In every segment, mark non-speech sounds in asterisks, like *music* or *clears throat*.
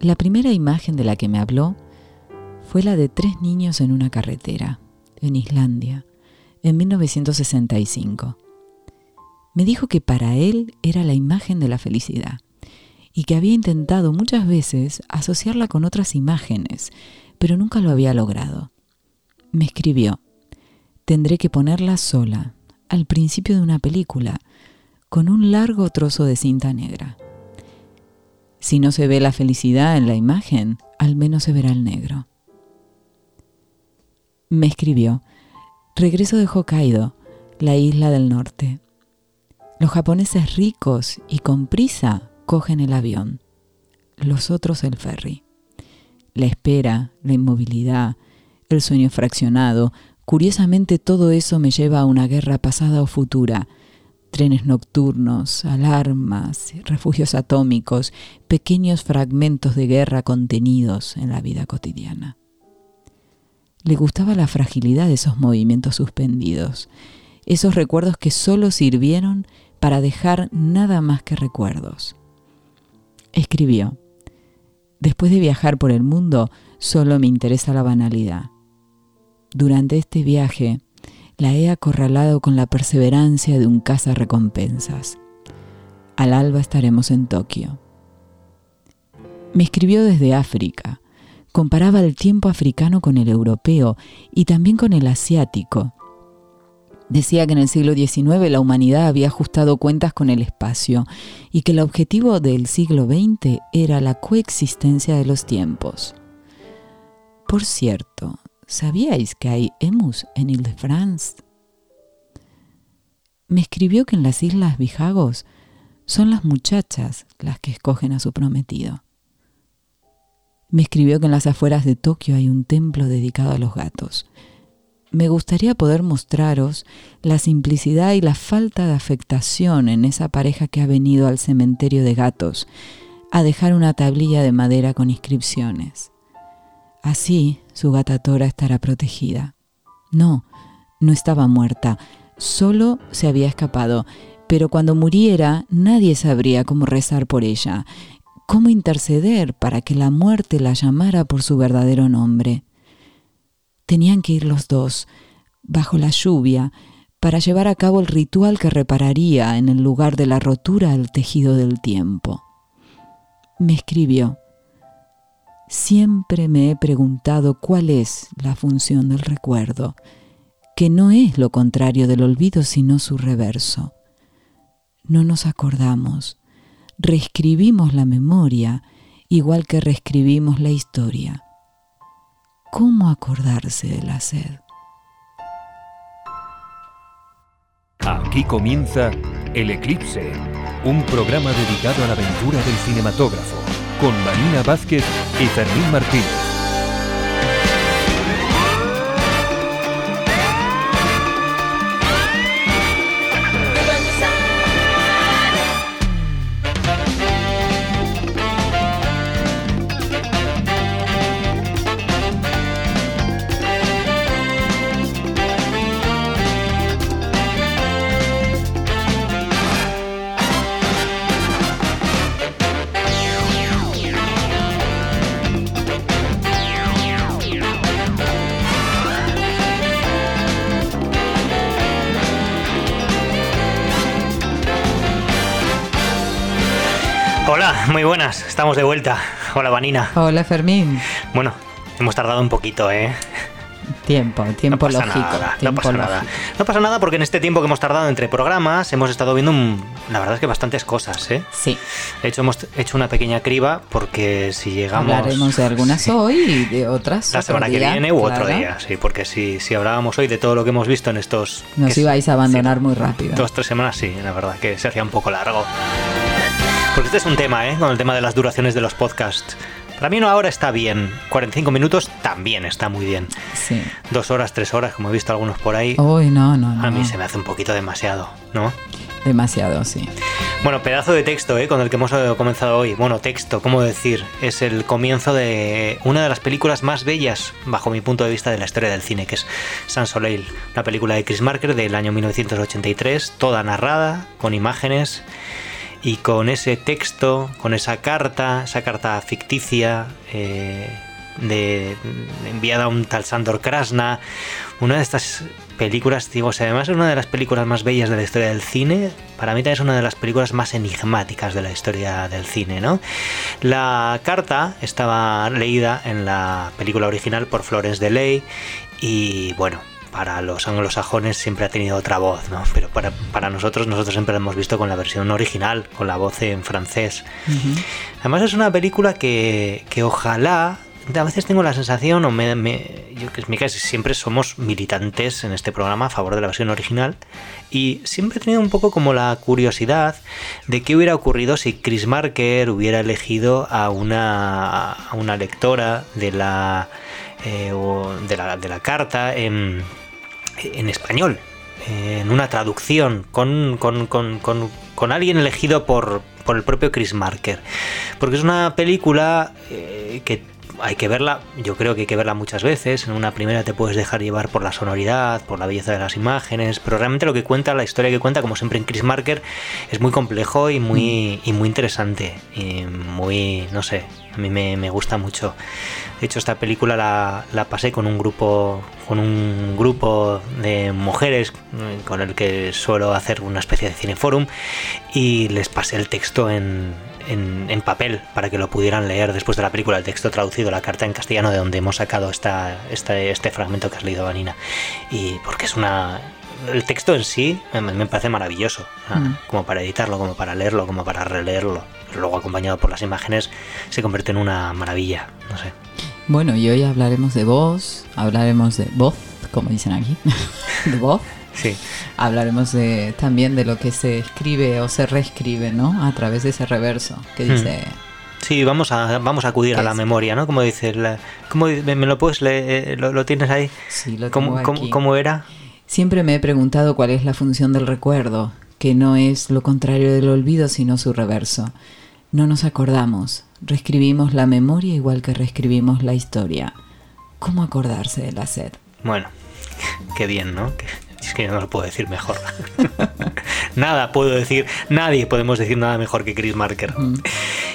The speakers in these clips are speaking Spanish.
La primera imagen de la que me habló fue la de tres niños en una carretera, en Islandia, en 1965. Me dijo que para él era la imagen de la felicidad y que había intentado muchas veces asociarla con otras imágenes, pero nunca lo había logrado. Me escribió, tendré que ponerla sola, al principio de una película, con un largo trozo de cinta negra. Si no se ve la felicidad en la imagen, al menos se verá el negro. Me escribió, regreso de Hokkaido, la isla del norte. Los japoneses ricos y con prisa cogen el avión, los otros el ferry. La espera, la inmovilidad, el sueño fraccionado, curiosamente todo eso me lleva a una guerra pasada o futura, trenes nocturnos, alarmas, refugios atómicos, pequeños fragmentos de guerra contenidos en la vida cotidiana. Le gustaba la fragilidad de esos movimientos suspendidos, esos recuerdos que solo sirvieron para dejar nada más que recuerdos. Escribió, Después de viajar por el mundo, solo me interesa la banalidad. Durante este viaje, la he acorralado con la perseverancia de un caza recompensas. Al alba estaremos en Tokio. Me escribió desde África, comparaba el tiempo africano con el europeo y también con el asiático. Decía que en el siglo XIX la humanidad había ajustado cuentas con el espacio y que el objetivo del siglo XX era la coexistencia de los tiempos. Por cierto, ¿sabíais que hay emus en Ile-de-France? Me escribió que en las Islas Bijagos son las muchachas las que escogen a su prometido. Me escribió que en las afueras de Tokio hay un templo dedicado a los gatos. Me gustaría poder mostraros la simplicidad y la falta de afectación en esa pareja que ha venido al cementerio de gatos a dejar una tablilla de madera con inscripciones. Así su gata Tora estará protegida. No, no estaba muerta, solo se había escapado, pero cuando muriera nadie sabría cómo rezar por ella, cómo interceder para que la muerte la llamara por su verdadero nombre. Tenían que ir los dos, bajo la lluvia, para llevar a cabo el ritual que repararía en el lugar de la rotura el tejido del tiempo. Me escribió, siempre me he preguntado cuál es la función del recuerdo, que no es lo contrario del olvido sino su reverso. No nos acordamos, reescribimos la memoria igual que reescribimos la historia. ¿Cómo acordarse de la sed? Aquí comienza El Eclipse, un programa dedicado a la aventura del cinematógrafo, con Marina Vázquez y Fermín Martínez. Muy buenas, estamos de vuelta. Hola, Vanina. Hola Fermín. Bueno, hemos tardado un poquito, ¿eh? Tiempo, tiempo no pasa lógico. Nada, no tiempo pasa nada. lógico. No pasa nada porque en este tiempo que hemos tardado entre programas hemos estado viendo, un- la verdad es que bastantes cosas, ¿eh? Sí, De hecho, hemos hecho una pequeña criba porque si llegamos... hablaremos de algunas Sí. hoy y de otras. La otro semana que día, viene u otro claro. día, sí, porque si, si hablábamos hoy de todo lo que hemos visto en estos... Nos que- ibais a abandonar sí, muy rápido. Dos, tres semanas, sí, la verdad, que se hacía un poco largo. Porque este es un tema, ¿eh? Con el tema de las duraciones de los podcasts. Para mí no ahora está bien. 45 minutos también está muy bien. Sí. Dos horas, tres horas, como he visto algunos por ahí. Uy, no, no, no. A mí se me hace un poquito demasiado, ¿no? Demasiado, sí. Bueno, pedazo de texto, ¿eh? Con el que hemos comenzado hoy. Bueno, texto, ¿cómo decir? Es el comienzo de una de las películas más bellas, bajo mi punto de vista, de la historia del cine, que es Sans Soleil, una película de Chris Marker del año 1983, toda narrada, con imágenes. Y con ese texto, con esa carta, esa carta ficticia eh, de, enviada a un tal Sandor Krasna, una de estas películas, digo, además es una de las películas más bellas de la historia del cine, para mí también es una de las películas más enigmáticas de la historia del cine, ¿no? La carta estaba leída en la película original por Florence Delay y bueno, para los anglosajones siempre ha tenido otra voz, ¿no? Pero para, nosotros, nosotros siempre la hemos visto con la versión original, con la voz en francés. Además es una película que, que ojalá a veces tengo la sensación, o me, yo que es mi caso, siempre somos militantes en este programa a favor de la versión original, y siempre he tenido un poco como la curiosidad de qué hubiera ocurrido si Chris Marker hubiera elegido a una, a una lectora de la, eh, de la, de la carta en, en español, en una traducción, con, con, con, con alguien elegido por, por el propio Chris Marker. Porque es una película eh, que hay que verla, yo creo que hay que verla muchas veces. En una primera te puedes dejar llevar por la sonoridad, por la belleza de las imágenes, pero realmente lo que cuenta, la historia que cuenta, como siempre en Chris Marker, es muy complejo y muy, y muy interesante. Y muy, no sé, a mí me, me gusta mucho. De hecho, esta película la, la, pasé con un grupo con un grupo de mujeres con el que suelo hacer una especie de cineforum y les pasé el texto en, en, papel para que lo pudieran leer después de la película, el texto traducido, la carta en castellano de donde hemos sacado esta, este fragmento que has leído, Vanina. Y porque es una... El texto en sí me, parece maravilloso, mm. como para editarlo, como para leerlo, como para releerlo. Luego acompañado por las imágenes se convierte en una maravilla, no sé. Bueno, y hoy hablaremos de voz, hablaremos de voz, como dicen aquí, *laughs* de voz. Sí. Hablaremos de, también de lo que se escribe o se reescribe, ¿no? A través de ese reverso que hmm. dice... Sí, vamos a, vamos a acudir a la memoria, ¿no? Como dices, ¿me, lo puedes leer? Eh, ¿Lo, tienes ahí? Sí, lo tengo ¿Cómo, aquí. ¿Cómo era? Siempre me he preguntado cuál es la función del recuerdo, que no es lo contrario del olvido, sino su reverso. No nos acordamos, reescribimos la memoria igual que reescribimos la historia. ¿Cómo acordarse de la sed? Bueno, qué bien, ¿no? Es que no lo puedo decir mejor. *laughs* nada puedo decir, nadie podemos decir nada mejor que Chris Marker. Mm.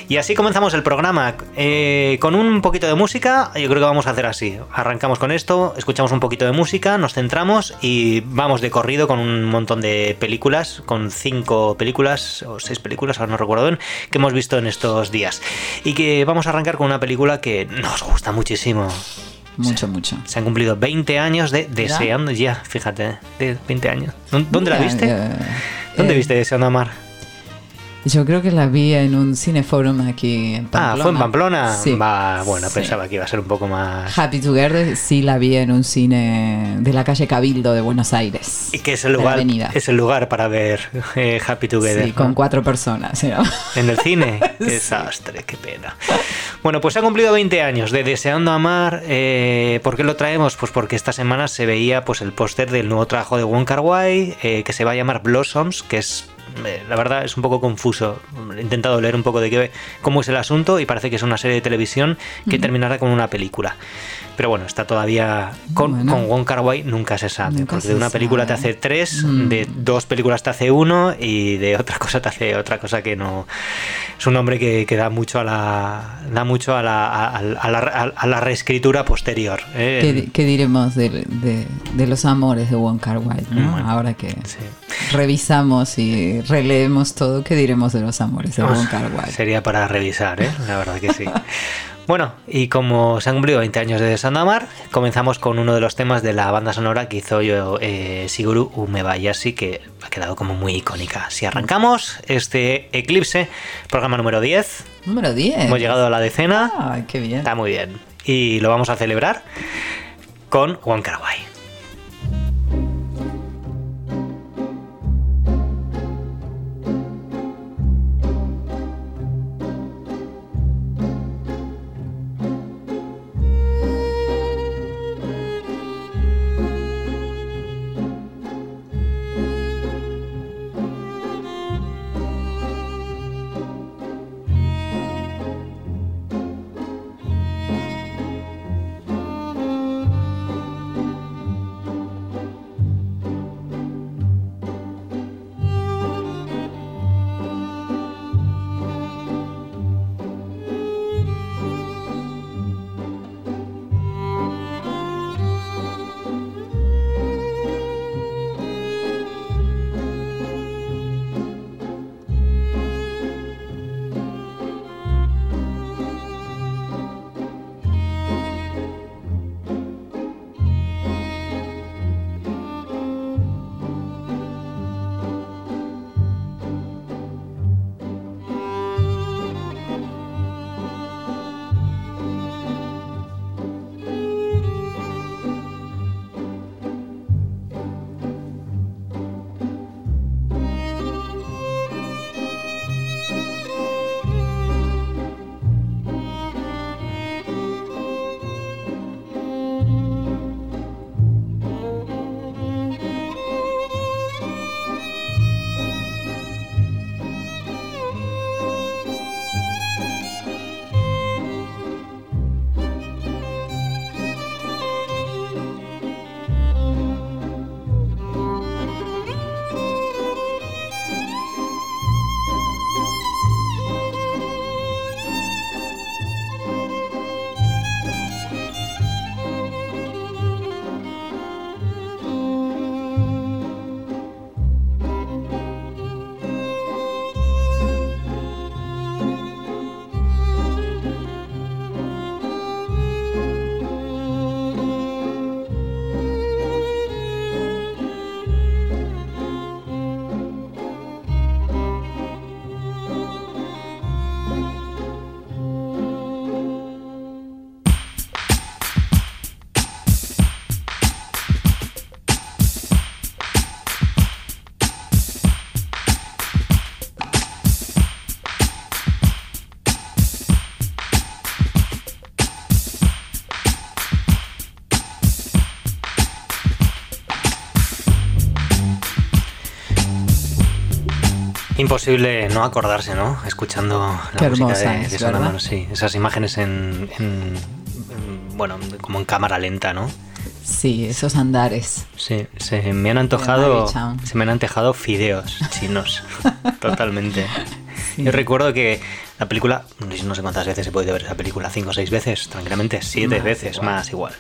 Y así comenzamos el programa. Eh, con un poquito de música, yo creo que vamos a hacer así. Arrancamos con esto, escuchamos un poquito de música, nos centramos y vamos de corrido con un montón de películas, con cinco películas o seis películas, ahora no recuerdo bien, que hemos visto en estos días. Y que vamos a arrancar con una película que nos gusta muchísimo. Mucho, mucho. Se han cumplido 20 años de Deseando, ya, fíjate, de 20 años. ¿Dónde la viste? ¿Dónde eh, viste Deseando Amar? Yo creo que la vi en un cineforum aquí en Pamplona. Ah, ¿fue en Pamplona? Sí. bueno, pensaba que iba a ser un poco más... Happy Together sí la vi en un cine de la calle Cabildo de Buenos Aires. Y que es el lugar, es el lugar para ver eh, Happy Together. Sí, con cuatro personas. ¿En el cine? *laughs* Qué desastre, qué pena. Bueno, pues ha cumplido 20 años de Deseando Amar. Eh, ¿Por qué lo traemos? Pues porque esta semana se veía pues el póster del nuevo trabajo de Wong Kar Wai, eh, que se va a llamar Blossoms, que es la verdad es un poco confuso. He intentado leer un poco de qué, cómo es el asunto y parece que es una serie de televisión que terminará con una película. Pero bueno, está todavía con, con Wong Kar Wai nunca se sabe, porque de una película te hace tres, mm. de dos películas te hace uno y de otra cosa te hace otra cosa que no es un hombre que, da mucho a la da mucho a la, a, la, reescritura posterior. ¿eh? ¿Qué, diremos de, de, los amores de Wong Kar Wai? Ahora que revisamos y releemos todo, ¿qué diremos de los amores de Wong Kar Wai? Sería para revisar, ¿eh? la verdad que sí. *laughs* Bueno, y como se han cumplido 20 años de Sandamar, comenzamos con uno de los temas de la banda sonora que hizo yo eh, Siguru Umebayashi, que ha quedado como muy icónica. Si arrancamos este Eclipse, programa número 10. Número 10. Hemos llegado a la decena. Ah, qué bien. Está muy bien. Y lo vamos a celebrar con Juan Caraway. Imposible no acordarse, ¿no? Escuchando la Qué música hermosa de, es, sí. Esas imágenes en, en- en- bueno, como en cámara lenta, ¿no? Sí, esos andares. Sí, se me han antojado, se me han antojado fideos chinos, *laughs* totalmente. Sí. Yo recuerdo que la película, no sé cuántas veces he podido ver esa película, cinco o seis veces, tranquilamente, siete Más veces, igual. más igual.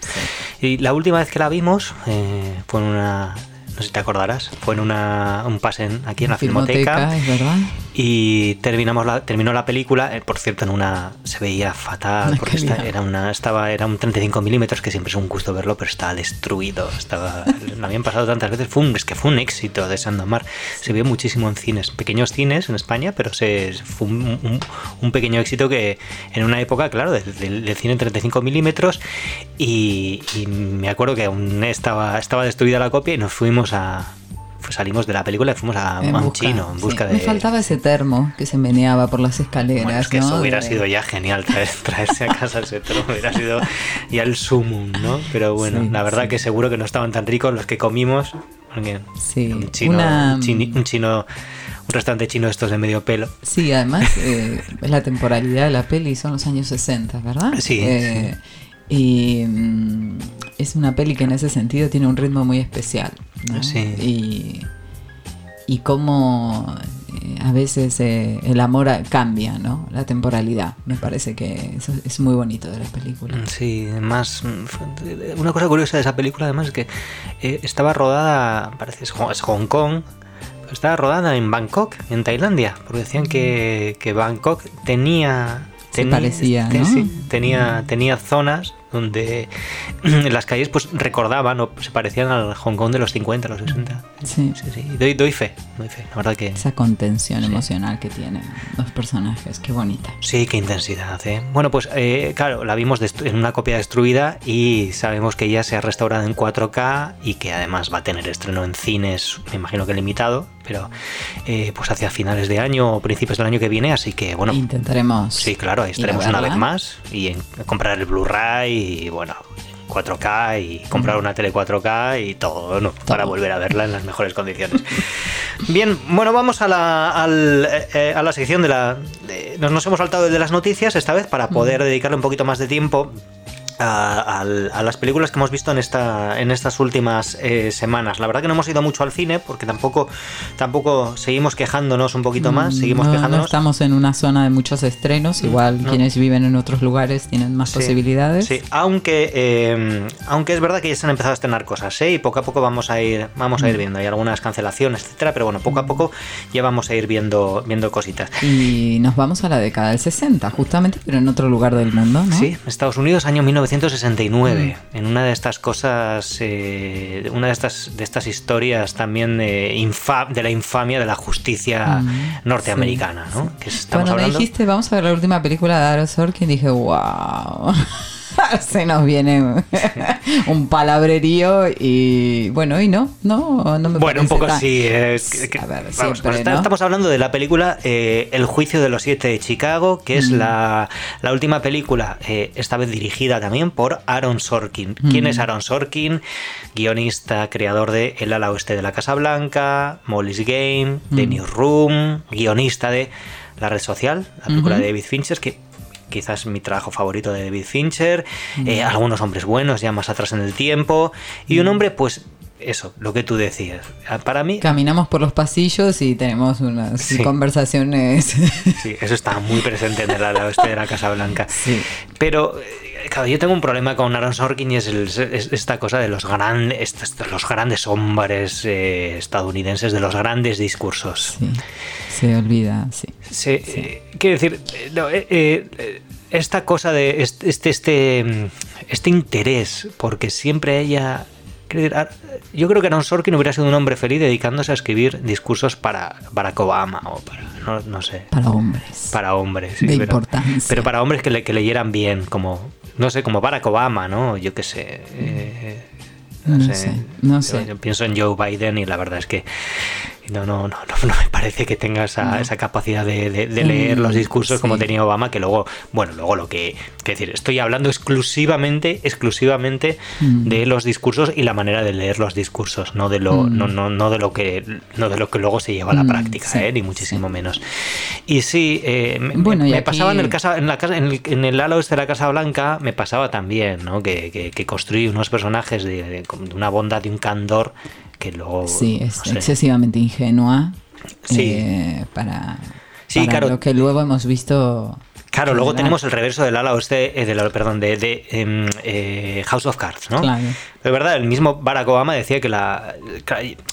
Y la última vez que la vimos eh, fue en una, no sé si te acordarás, fue en una, un pase en- aquí en la filmoteca. es verdad. Y terminamos la, terminó la película, eh, por cierto, en una se veía fatal, porque esta- era una, estaba, era un 35 milímetros, que siempre es un gusto verlo, pero estaba destruido. Estaba, *laughs* lo habían pasado tantas veces, fue un, es que fue un éxito de Sandomar. Se vio muchísimo en cines, pequeños cines en España, pero se, fue un, un- un pequeño éxito que en una época, claro, del cine en 35 milímetros, y, y me acuerdo que aún estaba, estaba destruida la copia y nos fuimos a... salimos de la película y fuimos a, En a un busca, chino en sí. busca de, Me faltaba ese termo que se meneaba por las escaleras. bueno, es que ¿no? eso hubiera De- sido ya genial traer- *laughs* traerse a casa ese trono, hubiera sido ya el sumum, ¿no? Pero bueno, Sí, la verdad sí. que seguro que no estaban tan ricos los que comimos. porque Sí, un chino, una- un, chini- un chino, un restaurante chino estos de medio pelo. Sí, además eh, la temporalidad de la peli son los años 60, ¿verdad? Sí, Eh, Y mm, es una peli que en ese sentido tiene un ritmo muy especial. ¿no? Sí. Y, y cómo eh, a veces eh, el amor cambia, ¿no? La temporalidad. Me parece que eso es muy bonito de la película. Sí, además, mm, fue- una cosa curiosa de esa película además es que eh, estaba rodada, parece es Hong es Hong Kong, estaba rodada en Bangkok, en Tailandia, porque decían que, que Bangkok tenía... Se parecía, te- ¿no? sí, tenía, tenía zonas donde *clears throat* las calles pues recordaban o se parecían al Hong Kong de los 50, los 60. Sí. Sí, sí, doy, doy fe, doy fe, la verdad que... Esa contención emocional que tienen los personajes, qué bonita. Sí, qué intensidad. ¿eh? Bueno, pues eh, claro, la vimos en una copia destruida y sabemos que ya se ha restaurado en 4K y que además va a tener estreno en cines, me imagino que limitado, pero eh, pues hacia finales de año o principios del año que viene, así que bueno, Intentaremos. sí, claro, ahí estaremos una vez más y en, comprar el Blu-ray y bueno. 4K y comprar una tele 4K y todo, ¿no? Para volver a verla en las mejores condiciones. *laughs* Bien, bueno, vamos a la, al, eh, eh, a la sección de la... de- nos, nos hemos saltado el de las noticias esta vez para poder dedicarle un poquito más de tiempo a, a las películas que hemos visto en esta en estas últimas eh, semanas. La verdad que no hemos ido mucho al cine porque tampoco tampoco seguimos quejándonos un poquito más, Mm, seguimos no, no quejándonos. estamos en una zona de muchos estrenos, igual no. quienes viven en otros lugares tienen más Sí, posibilidades. Sí, aunque, eh, aunque es verdad que ya se han empezado a estrenar cosas, ¿eh? y poco a poco vamos a ir, vamos a Mm. ir viendo. Hay algunas cancelaciones, etcétera, pero bueno, poco a poco ya vamos a ir viendo, viendo cositas. Y nos vamos a la década del 60, justamente, pero en otro lugar del mundo, ¿no? Sí, Estados Unidos, año 1969, Mm. en una de estas cosas, eh, una de estas, de estas historias también de, infa- de la infamia de la justicia Mm, norteamericana, sí, ¿no? Que Cuando me dijiste, vamos a ver la última película de Aaron Sorkin, dije, wow. *laughs* Se nos viene *laughs* un palabrerío y bueno, y no, no, no me Bueno, un poco tan- sí. eh, que- que- A ver, vamos, siempre, está- ¿no? Estamos hablando de la película eh, El juicio de los siete de Chicago, que es Mm. la, la última película, eh, esta vez dirigida también por Aaron Sorkin. ¿Quién Mm. es Aaron Sorkin? Guionista, creador de El ala oeste de la Casa Blanca, Molly's Game, The Mm. Newsroom, guionista de La red social, la película de David Fincher, que quizás mi trabajo favorito de David Fincher, Mm. eh, algunos hombres buenos ya más atrás en el tiempo, y un hombre pues eso, lo que tú decías. Ah, Para mí, Caminamos por los pasillos y tenemos unas Sí. conversaciones. sí, eso está muy presente en el ala oeste de la Casa Blanca. *laughs* sí. Pero, claro, yo tengo un problema con Aaron Sorkin y es, el- es esta cosa de los, gran, estos- los grandes hombres eh, estadounidenses, de los grandes discursos. Sí, se olvida, sí. Se, eh, quiero decir, eh, no, esta cosa de este, este, este, interés, porque siempre ella... ah, Yo creo que Aaron Sorkin hubiera sido un hombre feliz dedicándose a escribir discursos para Barack Obama o para, no, no sé, Para hombres. para hombres. sí, de pero, importancia. pero para hombres que, le, que leyeran bien, como, no sé, como Barack Obama, ¿no? Yo qué sé. eh, No, sé, no sé. Yo pienso en Joe Biden y la verdad es que no, no, no, no, me parece que tenga esa, esa capacidad de, leer los discursos como tenía Obama, que luego, bueno, luego lo que, que decir, estoy hablando exclusivamente, exclusivamente mm. de los discursos y la manera de leer los discursos, no de lo, mm. no, no, no de lo que, no de lo que luego se lleva a la mm, práctica, ¿eh? ni muchísimo menos. Y sí, eh, bueno, me, pasaba en el casa, en la casa, en el, en el ala oeste de la Casa Blanca, me pasaba también, ¿no? Que, que, que construí unos personajes de, de una bondad y un candor que luego... Sí, es excesivamente ingenua eh, para, sí, claro. lo que luego hemos visto... Claro, luego tenemos el reverso del ala oeste, eh, de perdón, de, de em, eh, House of Cards, ¿no? Claro. De verdad, el mismo Barack Obama decía que la.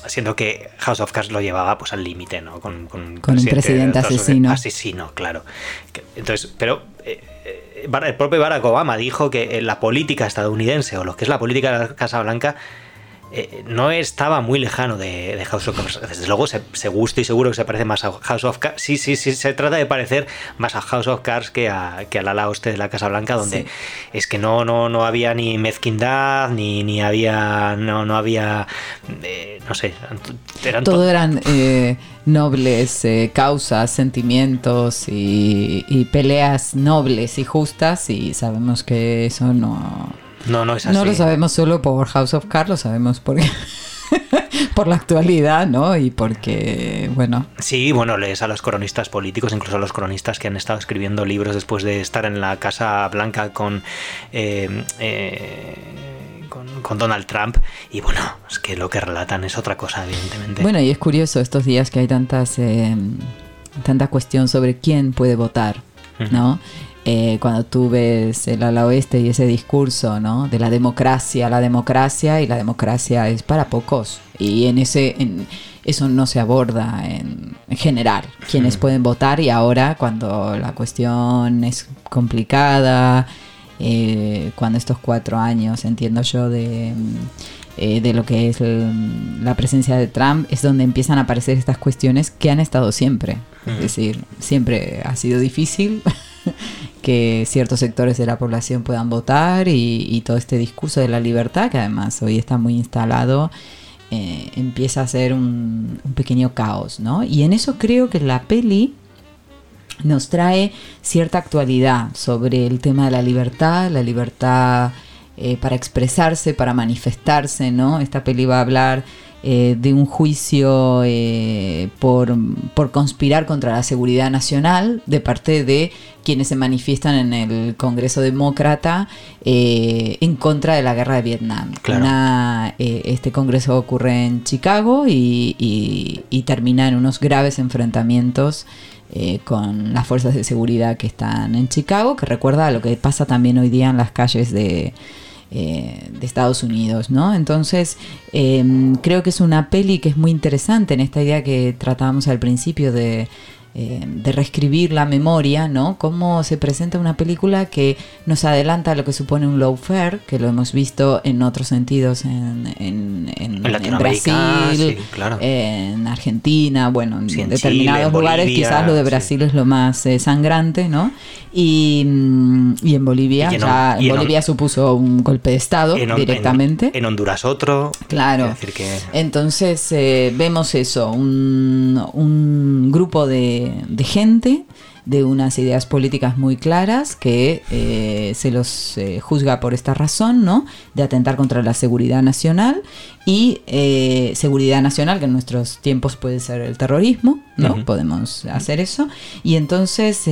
Siendo que House of Cards lo llevaba pues al límite, ¿no? Con, con, un presidente asesino. Asesino, claro. Entonces, pero. el propio Barack Obama dijo que la política estadounidense, o lo que es la política de la Casa Blanca, eh, no estaba muy lejano de, House of Cards. Desde luego se, gusta y seguro que se parece más a House of Cards. Sí, sí, sí, se trata de parecer más a House of Cards que, a, que al ala oeste de la Casa Blanca, donde es que no, no, no había ni mezquindad, ni, ni había. No, no había. Eh, no sé. Eran Todo eran eh, nobles causas, sentimientos y, y peleas nobles y justas, y sabemos que eso no no, no es así. No lo sabemos solo por House of Cards, lo sabemos por, *laughs* por la actualidad, ¿no? Y porque, bueno. Sí, bueno, lees a los cronistas políticos, incluso a los cronistas que han estado escribiendo libros después de estar en la Casa Blanca con. Eh, eh, con, Donald Trump y bueno, es que lo que relatan es otra cosa, evidentemente. Bueno, y es curioso estos días que hay tantas eh, tanta cuestión sobre quién puede votar, ¿no? Eh, cuando tú ves el ala oeste y ese discurso ¿no? de la democracia, la democracia y la democracia es para pocos. Y en ese en, eso no se aborda en, general. Quienes pueden votar y ahora cuando la cuestión es complicada, eh, cuando estos cuatro años, entiendo yo, de, eh, de lo que es la presencia de Trump, es donde empiezan a aparecer estas cuestiones que han estado siempre. Es decir, siempre ha sido difícil. *laughs* *laughs* que ciertos sectores de la población puedan votar y, todo este discurso de la libertad, que además hoy está muy instalado, eh, empieza a ser un, pequeño caos, ¿no? Y en eso creo que la peli nos trae cierta actualidad sobre el tema de la libertad, la libertad eh, para expresarse, para manifestarse, ¿no? Esta peli va a hablar eh, de un juicio por, conspirar contra la seguridad nacional de parte de quienes se manifiestan en el Congreso Demócrata eh, en contra de la guerra de Vietnam. este Congreso ocurre en Chicago y, termina en unos graves enfrentamientos. con las fuerzas de seguridad que están en Chicago, que recuerda a lo que pasa también hoy día en las calles de, eh, de Estados Unidos, ¿no? Entonces, em, creo que es una peli que es muy interesante en esta idea que tratábamos al principio de eh, de reescribir la memoria, ¿no? Cómo se presenta una película que nos adelanta lo que supone un low fair, que lo hemos visto en otros sentidos en, en, en, Brasil, en Argentina, bueno, en, determinados lugares, quizás lo de Brasil es lo más eh, sangrante, ¿no? Y, mm, y en Bolivia, ya en Bolivia supuso un golpe de Estado directamente. En, Honduras otro. Claro. Entonces eh, vemos eso, un, un grupo de de, gente de unas ideas políticas muy claras que eh, se los eh, juzga por esta razón, ¿no? De atentar contra la seguridad nacional y eh, seguridad nacional, que en nuestros tiempos puede ser el terrorismo, ¿no? Podemos hacer eso. Y entonces,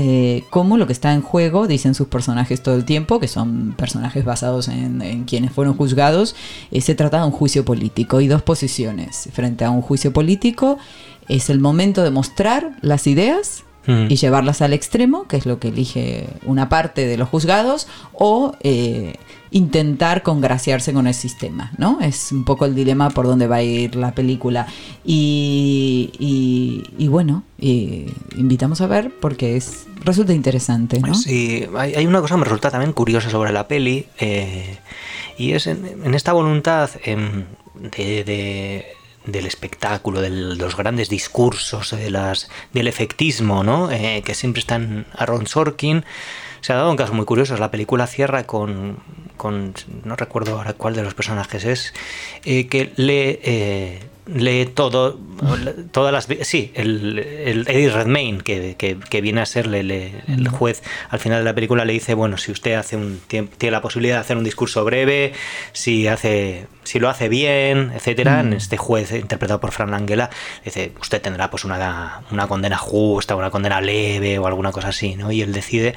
como lo que está en juego, dicen sus personajes todo el tiempo, que son personajes basados en, en quienes fueron juzgados, se trata de un juicio político y dos posiciones. Frente a un juicio político, es el momento de mostrar las ideas mm. y llevarlas al extremo, que es lo que elige una parte de los juzgados, o eh, intentar congraciarse con el sistema, ¿no? Es un poco el dilema por donde va a ir la película. Y, y, bueno, invitamos a ver porque es resulta interesante, ¿no? Sí, hay, una cosa que me resulta también curiosa sobre la peli, eh, y es en, esta voluntad em, de del espectáculo, de los grandes discursos, de las, del efectismo, ¿no? Eh, que siempre están Aaron Sorkin, se ha dado un caso muy curioso. La película cierra con, con no recuerdo ahora cuál de los personajes es, eh, que le eh, lee todo, todas las... Sí, el, Eddie Redmayne, que, que, viene a serle el juez al final de la película, le dice, bueno, si usted hace un tiene la posibilidad de hacer un discurso breve, si hace si lo hace bien, etcétera, en este juez interpretado por Fran Langella, dice, usted tendrá pues una, una condena justa, una condena leve o alguna cosa así, ¿no? Y él decide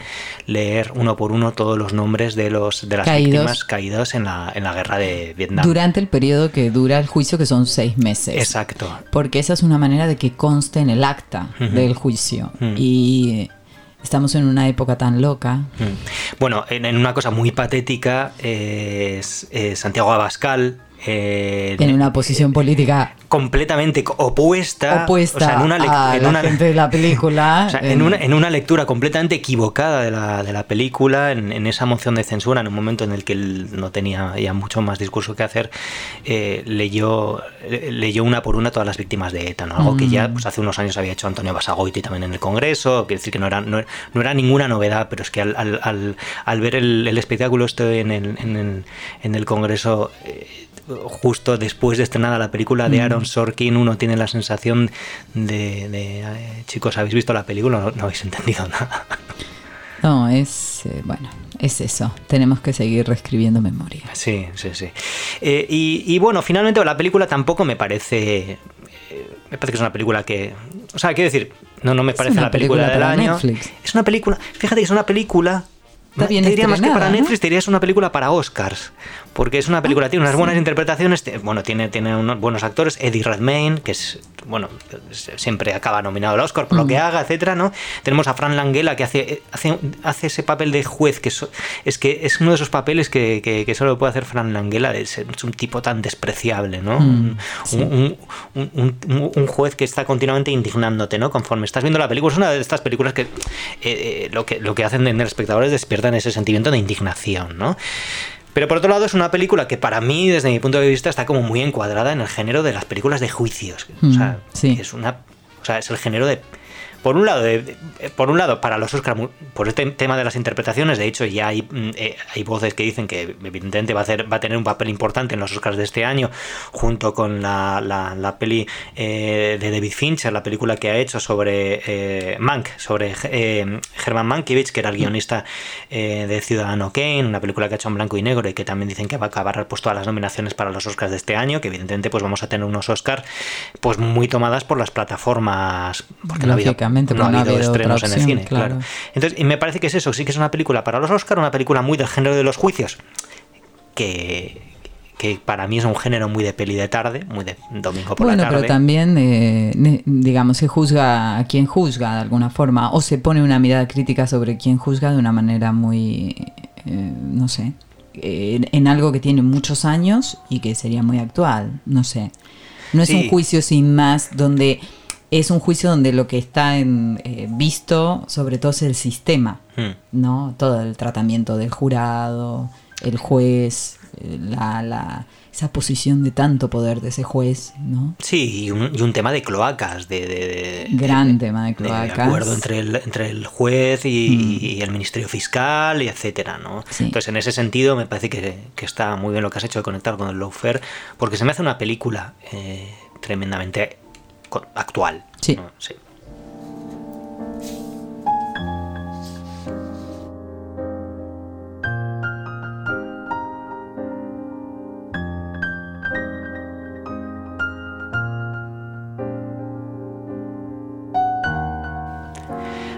leer uno por uno todos los nombres de los de las víctimas caídas en la, en la guerra de Vietnam. Durante el periodo que dura el juicio, que son seis meses. Exacto. Porque esa es una manera de que conste en el acta del juicio. Y estamos en una época tan loca. Bueno, en, una cosa muy patética, es, Santiago Abascal eh, tiene una posición política completamente opuesta, opuesta en una, a en la gente de la película. *laughs* en, una, en, una, lectura completamente equivocada de la, de la película, en, esa moción de censura, en un momento en el que él no tenía ya mucho más discurso que hacer, eh, leyó, leyó una por una todas las víctimas de ETA, algo que ya mm. pues, hace unos años había hecho Antonio Basagoiti también en el Congreso, quiere decir que no era, no, era ninguna novedad, pero es que al, al, al, ver el, el, espectáculo este en el, en el, en el Congreso... Eh, justo después de estrenada la película de mm. Aaron Sorkin, uno tiene la sensación de, eh, chicos, ¿habéis visto la película? No, no habéis entendido *laughs* nada. No, es, eh, bueno, es eso. Tenemos que seguir reescribiendo memoria. Sí, sí, sí. Eh, y, bueno, finalmente la película tampoco me parece... me parece que es una película que... O sea, quiero decir, no, no me parece la película, del año. Es una película... Fíjate que es una película... te diría más que para Netflix, te diría es una película para Oscars porque es una película, tiene unas buenas interpretaciones, bueno, tiene, tiene unos buenos actores, Eddie Redmayne, que es, bueno, siempre acaba nominado al Oscar por lo que mm. haga, etcétera, ¿no? Tenemos a Fran Langella, que hace, hace, hace ese papel de juez, que es, que es uno de esos papeles que, que, solo puede hacer Fran Langella, es, es, un tipo tan despreciable, ¿no? Mm, un, un, un, juez que está continuamente indignándote, ¿no? Conforme estás viendo la película, es una de estas películas que, eh, eh, lo, que lo que hacen en el espectador es despiertan ese sentimiento de indignación, ¿no? Pero por otro lado es una película que para mí, desde mi punto de vista, está como muy encuadrada en el género de las películas de juicios. o sea, mm, es una. O sea, es el género de por un lado, por un lado para los Oscars, por este tema de las interpretaciones, de hecho ya hay, mm, eh, hay voces que dicen que evidentemente va a, tener un papel importante en los Oscars de este año, junto con la, la, peli eh, de David Fincher, la película que ha hecho sobre eh, Mank, sobre Herman Mankiewicz, que era el guionista de Ciudadano Kane, una película que ha hecho en blanco y negro y que también dicen que va a acabar pues, todas las nominaciones para los Oscars de este año, que evidentemente pues vamos a tener unos Oscars pues muy tomadas por las plataformas, porque no no, ha habido, estrenos en el cine, claro. Entonces, y me parece que es eso, sí que es una película para los Oscars, una película muy del género de los juicios, que, que para mí es un género muy de peli de tarde, muy de domingo por la tarde. Bueno, pero también, eh, digamos, se juzga a quien juzga de alguna forma, o se pone una mirada crítica sobre quien juzga de una manera muy, eh, no sé, en, algo que tiene muchos años y que sería muy actual, no sé. No es un juicio sin más donde es un juicio donde lo que está en, eh, visto sobre todo es el sistema, hmm. ¿no? Todo el tratamiento del jurado, el juez, la, la, esa posición de tanto poder de ese juez, ¿no? Sí, y un, tema de cloacas, de... Gran tema de cloacas. De acuerdo entre el, entre el juez y, hmm. el Ministerio Fiscal, y etcétera, ¿no? Entonces, en ese sentido, me parece que, está muy bien lo que has hecho de conectar con el lawfare, porque se me hace una película eh, tremendamente actual. Sí.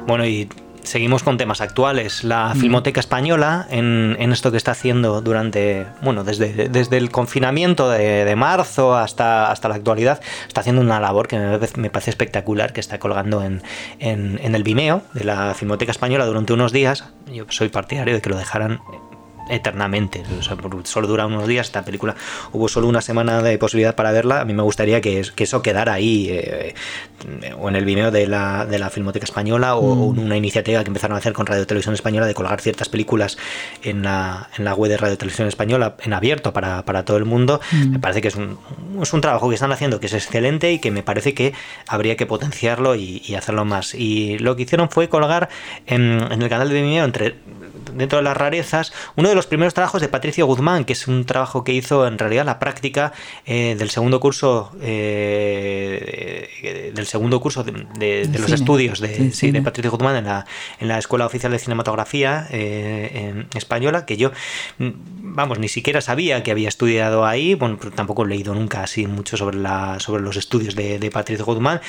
Bueno, y seguimos con temas actuales. La Filmoteca Española, en, esto que está haciendo durante, bueno, desde, desde el confinamiento de, marzo hasta, hasta la actualidad, está haciendo una labor que me, parece espectacular, que está colgando en, en, el Vimeo de la Filmoteca Española durante unos días. Yo soy partidario de que lo dejaran eternamente. solo dura unos días esta película. Hubo solo una semana de posibilidad para verla. A mí me gustaría que, que eso quedara ahí, eh, o en el Vimeo de la, de la Filmoteca Española, o, mm. una iniciativa que empezaron a hacer con Radio Televisión Española de colgar ciertas películas en la, en la web de Radio Televisión Española en abierto para, para todo el mundo. Mm. Me parece que es un, es un trabajo que están haciendo que es excelente y que me parece que habría que potenciarlo y, hacerlo más. Y lo que hicieron fue colgar en, en el canal de Vimeo entre dentro de las rarezas, uno de los primeros trabajos de Patricio Guzmán, que es un trabajo que hizo en realidad la práctica eh, del segundo curso eh, del segundo curso de, los estudios de, de, Patricio Guzmán en la, en la Escuela Oficial de Cinematografía eh, española, que yo, mm, vamos, ni siquiera sabía que había estudiado ahí, bueno, tampoco he leído nunca así mucho sobre, la, sobre los estudios de, Patricio Guzmán,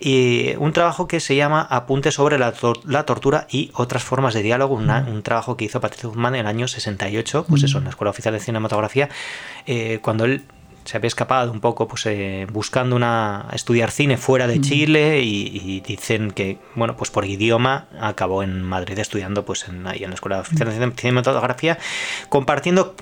y un trabajo que se llama Apunte sobre la, la tortura y otras formas de diálogo, un trabajo que hizo Patricio Guzmán en el año 68, pues eso, en la Escuela Oficial de Cinematografía, eh, cuando él se había escapado un poco pues eh, buscando una estudiar cine fuera de Chile y, dicen que bueno pues por idioma acabó en Madrid estudiando pues en, ahí en la escuela oficial de cinematografía compartiendo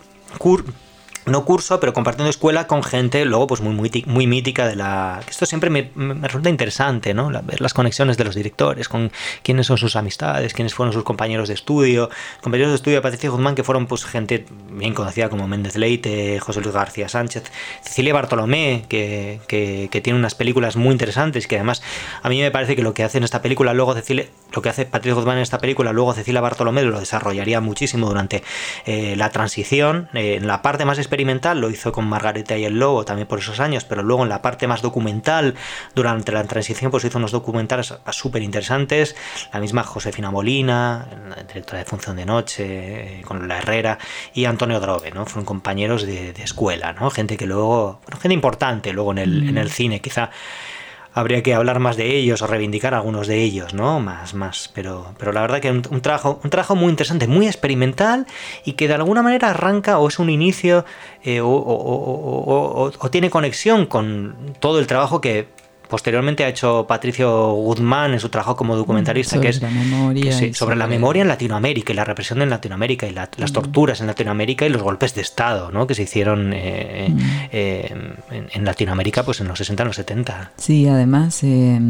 no curso, pero compartiendo escuela con gente luego pues muy, muy, muy mítica de la... Esto siempre me, resulta interesante, ¿no? ver las conexiones de los directores, con quiénes son sus amistades, quiénes fueron sus compañeros de estudio, compañeros de estudio de Patricia Guzmán que fueron pues gente bien conocida como Méndez Leite, José Luis García Sánchez, Cecilia Bartolomé, que, que, tiene unas películas muy interesantes, que además a mí me parece que lo que hace en esta película, luego Cecilia, lo que hace Patricia Guzmán en esta película, luego Cecilia Bartolomé lo desarrollaría muchísimo durante eh, la transición, eh, en la parte más experimental, lo hizo con Margarita y el Lobo también por esos años, pero luego en la parte más documental, durante la transición, pues hizo unos documentales súper interesantes. La misma Josefina Molina, directora de Función de Noche, eh, con La Herrera, y Antonio Drobe, ¿no? Fueron compañeros de, escuela, ¿no? Gente que luego, gente importante luego en el, en el mm. cine, quizá habría que hablar más de ellos o reivindicar algunos de ellos, ¿no? Más, más. Pero, pero la verdad que un, trabajo, un trabajo muy interesante, muy experimental y que de alguna manera arranca o es un inicio eh, o, tiene conexión con todo el trabajo que posteriormente ha hecho Patricio Guzmán en su trabajo como documentalista, que es la memoria sobre, la memoria en Latinoamérica y la represión en Latinoamérica y las torturas en Latinoamérica y los golpes de Estado ¿no? que se hicieron eh, eh, en, Latinoamérica pues en los 60, en los 70. Sí, además eh,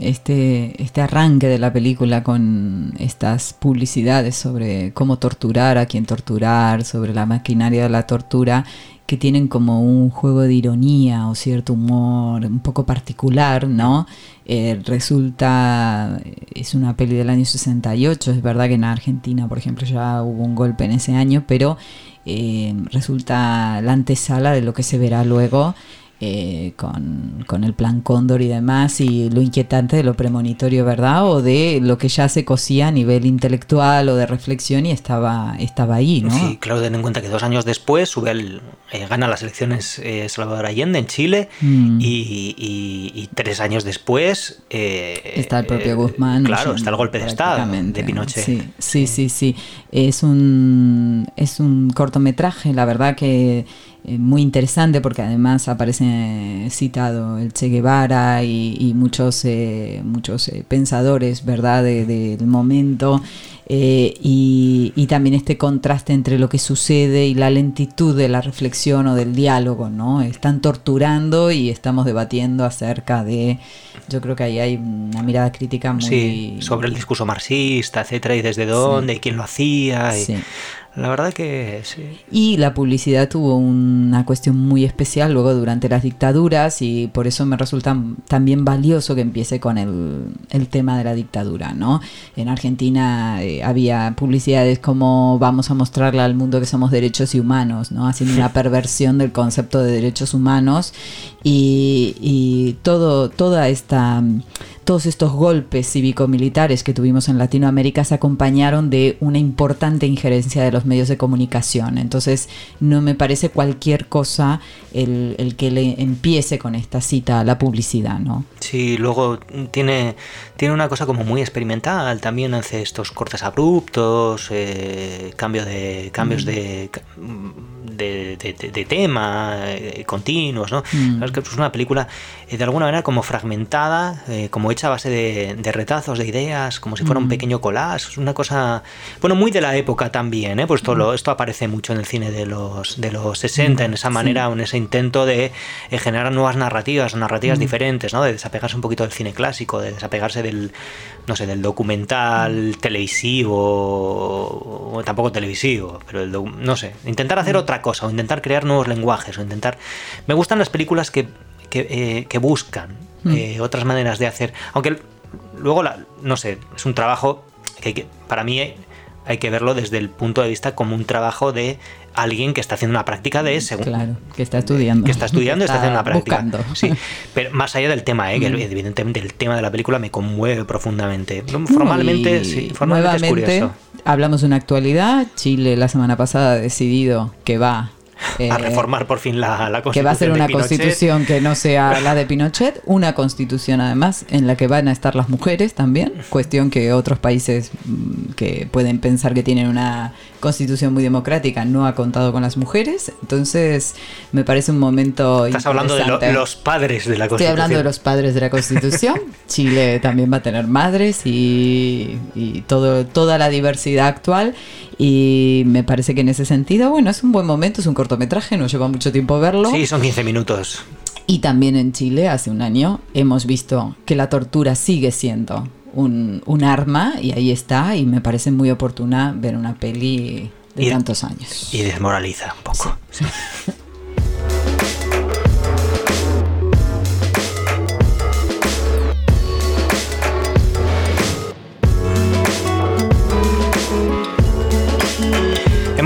este, este arranque de la película con estas publicidades sobre cómo torturar, a quién torturar, sobre la maquinaria de la tortura que tienen como un juego de ironía o cierto humor un poco particular, ¿no? Eh, resulta, es una peli del año 68, es verdad que en Argentina, por ejemplo, ya hubo un golpe en ese año, pero eh, resulta la antesala de lo que se verá luego eh, con, con, el plan Cóndor y demás, y lo inquietante de lo premonitorio, ¿verdad? O de lo que ya se cosía a nivel intelectual o de reflexión y estaba, estaba ahí, ¿no? Sí, claro, ten en cuenta que dos años después sube el, eh, gana las elecciones eh, Salvador Allende en Chile mm. y, tres años después... está el propio Guzmán. claro, está el golpe de Estado de Pinochet. Sí, sí, sí, sí. Es, un, es un cortometraje, la verdad que eh, muy interesante porque además aparece citado el Che Guevara y, muchos, eh, muchos eh, pensadores ¿verdad? del momento y, y, también este contraste entre lo que sucede y la lentitud de la reflexión o del diálogo, ¿no? Están torturando y estamos debatiendo acerca de, yo creo que ahí hay una mirada crítica muy... Sí, sobre el discurso marxista, etcétera, y desde dónde, y quién lo hacía. Y... Sí. La verdad que sí. Y la publicidad tuvo una cuestión muy especial luego durante las dictaduras y por eso me resulta también valioso que empiece con el, tema de la dictadura, ¿no? En Argentina eh, había publicidades como vamos a mostrarle al mundo que somos derechos y humanos, ¿no? Haciendo una *laughs* perversión del concepto de derechos humanos y, y todo, toda esta todos estos golpes cívico-militares que tuvimos en Latinoamérica se acompañaron de una importante injerencia de los medios de comunicación. Entonces, no me parece cualquier cosa el, que le empiece con esta cita a la publicidad, ¿no? Sí, luego tiene, tiene una cosa como muy experimental, también hace estos cortes abruptos, eh, cambio de, cambios mm. de de, tema eh, continuos, ¿no? Mm. Es que es una película eh, de alguna manera como fragmentada, eh, como hecha a base de, de retazos, de ideas, como si fuera un pequeño collage, es una cosa, bueno, muy de la época también, ¿eh? pues esto, lo, esto aparece mucho en el cine de los, de los 60, en esa manera, en ese intento de eh, generar nuevas narrativas, narrativas diferentes, ¿no? de desapegarse un poquito del cine clásico, de desapegarse del, no sé, del documental televisivo, o tampoco televisivo, pero el no sé, intentar hacer otra cosa, o intentar crear nuevos lenguajes, o intentar... Me gustan las películas que, que, eh, buscan eh, otras maneras de hacer, aunque luego, la, no sé, es un trabajo que, para mí hay que verlo desde el punto de vista como un trabajo de alguien que está haciendo una práctica de ese. Claro, que está estudiando. Que está estudiando y está, haciendo una *laughs* práctica. Sí, pero más allá del tema, ¿eh? que evidentemente el tema de la película me conmueve profundamente. Formalmente, sí, formalmente es curioso. Hablamos de una actualidad. Chile la semana pasada ha decidido que va *laughs* a eh, reformar por fin la, la, constitución. Que va a ser una constitución que no sea la de Pinochet, una constitución además en la que van a estar las mujeres también, cuestión que otros países mm, que pueden pensar que tienen una constitución muy democrática no ha contado con las mujeres, entonces me parece un momento... Estás hablando de los padres de la constitución. Estoy hablando de los *laughs* padres de la constitución. Chile también va a tener madres y, y todo, toda la diversidad actual y me parece que en ese sentido, bueno, es un buen momento, es un cortometraje, no lleva mucho tiempo verlo. Sí, son 15 minutos. Y también en Chile, hace un año, hemos visto que la tortura sigue siendo un, un arma y ahí está, y me parece muy oportuna ver una peli de tantos años. Y desmoraliza un poco. *laughs*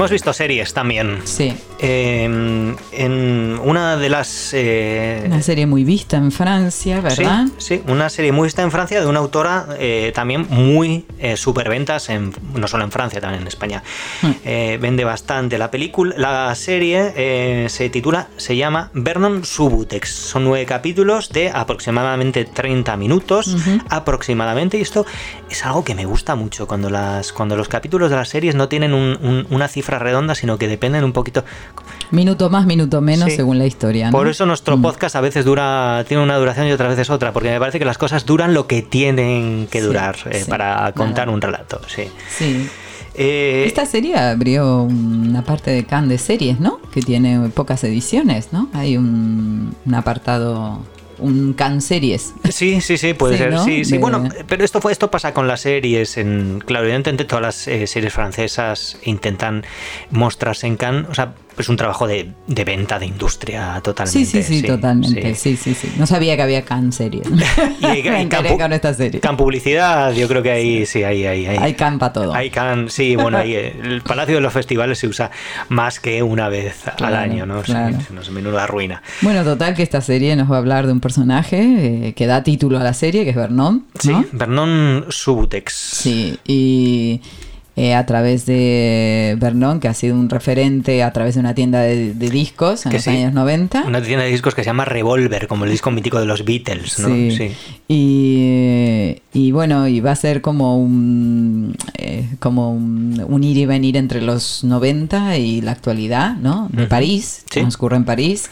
Hemos visto series también. Sí. Em, en una de las... Eh, una serie muy vista en Francia, ¿verdad? Sí, sí, una serie muy vista en Francia de una autora eh, también muy eh, superventas, en, no solo en Francia, también en España. Eh, vende bastante la película. La serie se titula, se llama Vernon Subutex. Son nueve capítulos de aproximadamente 30 minutos, aproximadamente. Y esto es algo que me gusta mucho, cuando, las, cuando los capítulos de las series no tienen una cifra redonda, sino que dependen un poquito. Minuto más, minuto menos, según la historia. Por eso nuestro mm. podcast a veces dura, tiene una duración y otras veces otra, porque me parece que las cosas duran lo que tienen que durar eh, para contar un relato. Sí. Sí. Eh, Esta serie abrió una parte de Cannes de series, ¿no? Que tiene pocas ediciones, ¿no? Hay un, un apartado un can series. Sí, sí, sí, puede ser. Sí, sí. Bueno, pero esto fue, esto pasa con las series. En, claro, evidentemente todas las eh, series francesas intentan mostrarse en Cannes. O sea, es un trabajo de, de, venta de industria totalmente. Sí, sí, sí, totalmente. Sí. sí, sí, No sabía que había can series. *laughs* y en campo, con esta serie. Can publicidad, yo creo que ahí sí, ahí, ahí, ahí. Hay can para todo. Hay can, sí, bueno, ahí, *laughs* el Palacio de los Festivales se usa más que una vez al año, ¿no? Claro. Sí, no menuda ruina. Bueno, total que esta serie nos va a hablar de un personaje eh, que da título a la serie, que es Vernon. Sí, Vernon Subutex. Sí, y eh, a través de Vernon, que ha sido un referente a través de una tienda de, discos en los años 90. Una tienda de discos que se llama Revolver, como el disco mítico de los Beatles, ¿no? Sí. Y, bueno, y va a ser como un, eh, como un, ir y venir entre los 90 y la actualidad, ¿no? De París, transcurre en París.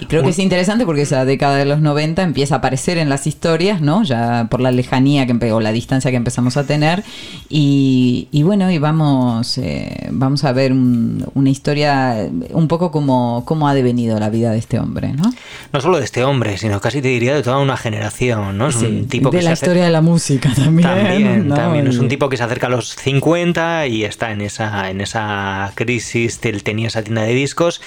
Y creo que es interesante porque esa década de los 90 empieza a aparecer en las historias, ¿no? Ya por la lejanía que o la distancia que empezamos a tener. Y, y bueno, y vamos, eh, vamos a ver una historia un poco como cómo ha devenido la vida de este hombre, ¿no? No solo de este hombre, sino casi te diría de toda una generación, ¿no? Es un tipo de la historia de la música también. También, también. Es un tipo que se acerca a los 50 y está en esa, en esa crisis. Él tenía esa tienda de discos.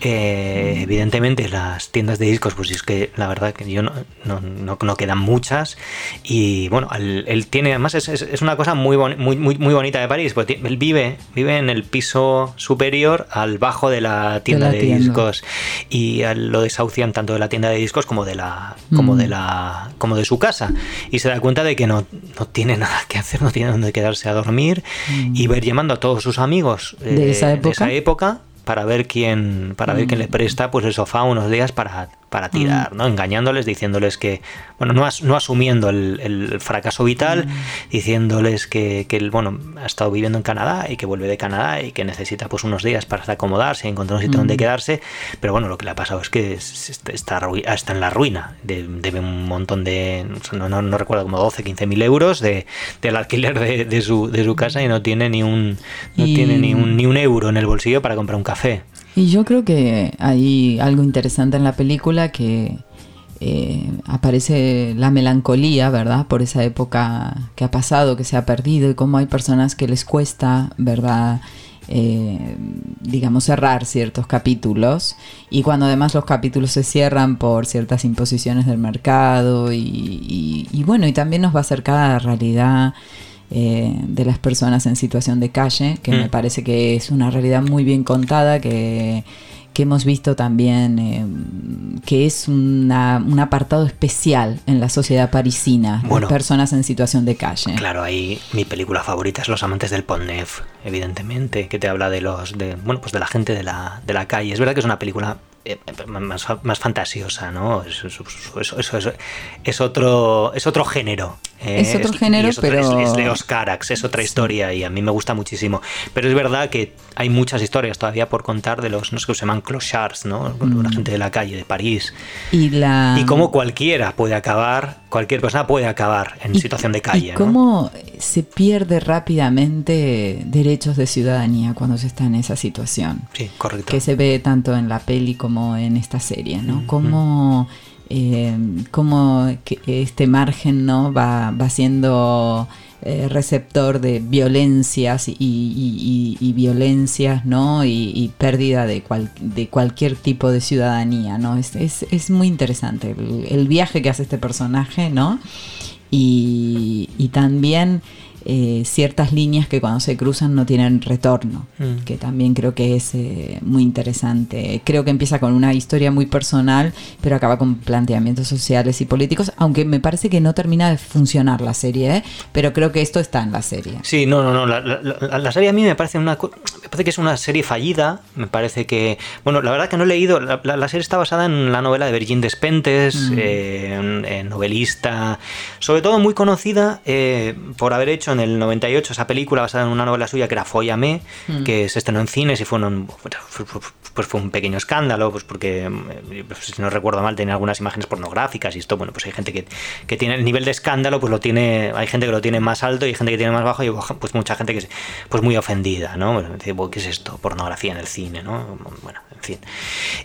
Eh, evidentemente, las tiendas de discos, pues es que la verdad que yo no, no, no, quedan muchas. Y bueno, él, tiene, además, es, es, una cosa muy, muy, muy, muy bonita de París, porque él vive, vive en el piso superior al bajo de la tienda de, discos y lo desahucian tanto de la tienda de discos como de la como de mm. la como de su casa y se da cuenta de que no, no tiene nada que hacer, no tiene donde quedarse a dormir mm. y ver llamando a todos sus amigos de, esa época? para ver quién para ver quién le mm. presta pues el sofá unos días para para tirar, mm. ¿no? Engañándoles, diciéndoles que, bueno, no, no asumiendo el, fracaso vital, mm. diciéndoles que, que, bueno, ha estado viviendo en Canadá y que vuelve de Canadá y que necesita pues unos días para acomodarse, encontrar un sitio donde mm. quedarse, pero bueno, lo que le ha pasado es que está, está en la ruina, debe un montón de, no, no, recuerdo, como 12, 15 mil euros de, del alquiler de, de, su, de su casa y no tiene ni un, no tiene ni un, ni un euro en el bolsillo para comprar un café. Y yo creo que hay algo interesante en la película que eh, aparece la melancolía, ¿verdad? Por esa época que ha pasado, que se ha perdido y cómo hay personas que les cuesta, ¿verdad? Eh, digamos, cerrar ciertos capítulos y cuando además los capítulos se cierran por ciertas imposiciones del mercado y, y bueno, y también nos va a acercar a la realidad eh, de las personas en situación de calle, que me mm. parece que es una realidad muy bien contada, que, hemos visto también eh, que es un apartado especial en la sociedad parisina, las personas en situación de calle. Claro, ahí mi película favorita es Los amantes del Pont Neuf, evidentemente, que te habla de los de bueno, pues de la gente de la, de la calle. Es verdad que es una película eh, más, más, fantasiosa, ¿no? Eso, es, otro, es otro género. Eh, es otro género, pero... Es, de Oscarax, es otra historia y a mí me gusta muchísimo. Pero es verdad que hay muchas historias todavía por contar de los, no sé, que se llaman clochards, ¿no? La mm. gente de la calle de París. Y, la... y cómo cualquiera puede acabar, cualquier persona puede acabar en situación de calle. Y cómo se pierde rápidamente derechos de ciudadanía cuando se está en esa situación. Sí, correcto. Que se ve tanto en la peli como en esta serie, ¿no? Como eh, este margen ¿no? va, va siendo eh, receptor de violencias y, violencias ¿no? y, pérdida de, de, cualquier tipo de ciudadanía. ¿no? Es, es, muy interesante el, el, viaje que hace este personaje ¿no? y, también eh, ciertas líneas que cuando se cruzan no tienen retorno, mm. que también creo que es eh, muy interesante. Creo que empieza con una historia muy personal, pero acaba con planteamientos sociales y políticos, aunque me parece que no termina de funcionar la serie, ¿eh? pero creo que esto está en la serie. Sí, no, no, no, la, serie a mí me parece, una, me parece que es una serie fallida, me parece que, bueno, la verdad que no he leído, la, serie está basada en la novela de Virgin Despentes, mm. novelista, sobre todo muy conocida por haber hecho en el 98 esa película basada en una novela suya que era Follame, mm. que se estrenó en cines y fue un, pues fue un pequeño escándalo, pues porque, eh, si no recuerdo mal, tenía algunas imágenes pornográficas y esto, bueno, pues hay gente que, que, tiene el nivel de escándalo, pues lo tiene, hay gente que lo tiene más alto y hay gente que tiene más bajo y pues mucha gente que es pues muy ofendida, ¿no? ¿Qué es esto? Pornografía en el cine, ¿no? Bueno, en fin.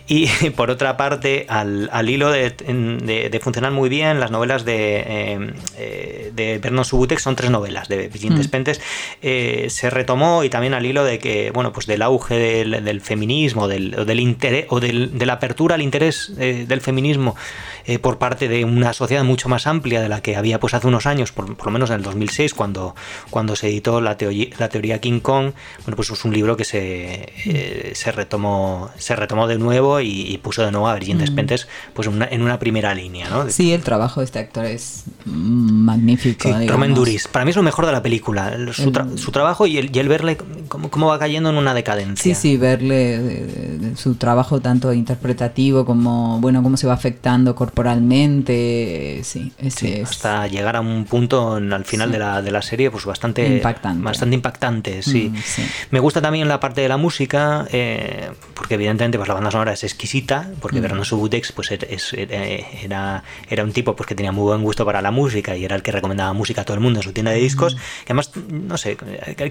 Y *laughs* por otra parte, al, al hilo de, de, funcionar muy bien, las novelas de, eh, eh, de Vernon Subutex son tres novelas de Virgin mm. Despentes, se retomó y también al hilo de que, bueno, pues del auge del, del feminismo, del del, interés o de la apertura al interés eh, del feminismo eh, por parte de una sociedad mucho más amplia de la que había pues hace unos años, por, lo menos en el 2006, cuando, cuando se editó la, teoría, la teoría King Kong, bueno, pues es un libro que se, eh, se, retomó, se retomó de nuevo y, puso de nuevo a Virgin mm. Despentes pues en una primera línea. ¿no? Sí, el trabajo de este actor es magnífico. Roman Duris, para mí es lo mejor de la película, su, su trabajo y el, y el verle cómo, cómo, va cayendo en una decadencia. Sí, sí, verle eh, su trabajo tanto interpretativo como, bueno, cómo se va afectando corporalmente temporalmente, sí, hasta llegar a un punto al final de, la, de, la, serie pues bastante impactante, bastante impactante sí. Mm, Me gusta también la parte de la música, eh, porque evidentemente pues la banda sonora es exquisita, porque mm. Subutex pues es, era, era un tipo pues que tenía muy buen gusto para la música y era el que recomendaba música a todo el mundo en su tienda de discos, mm. que además, no sé,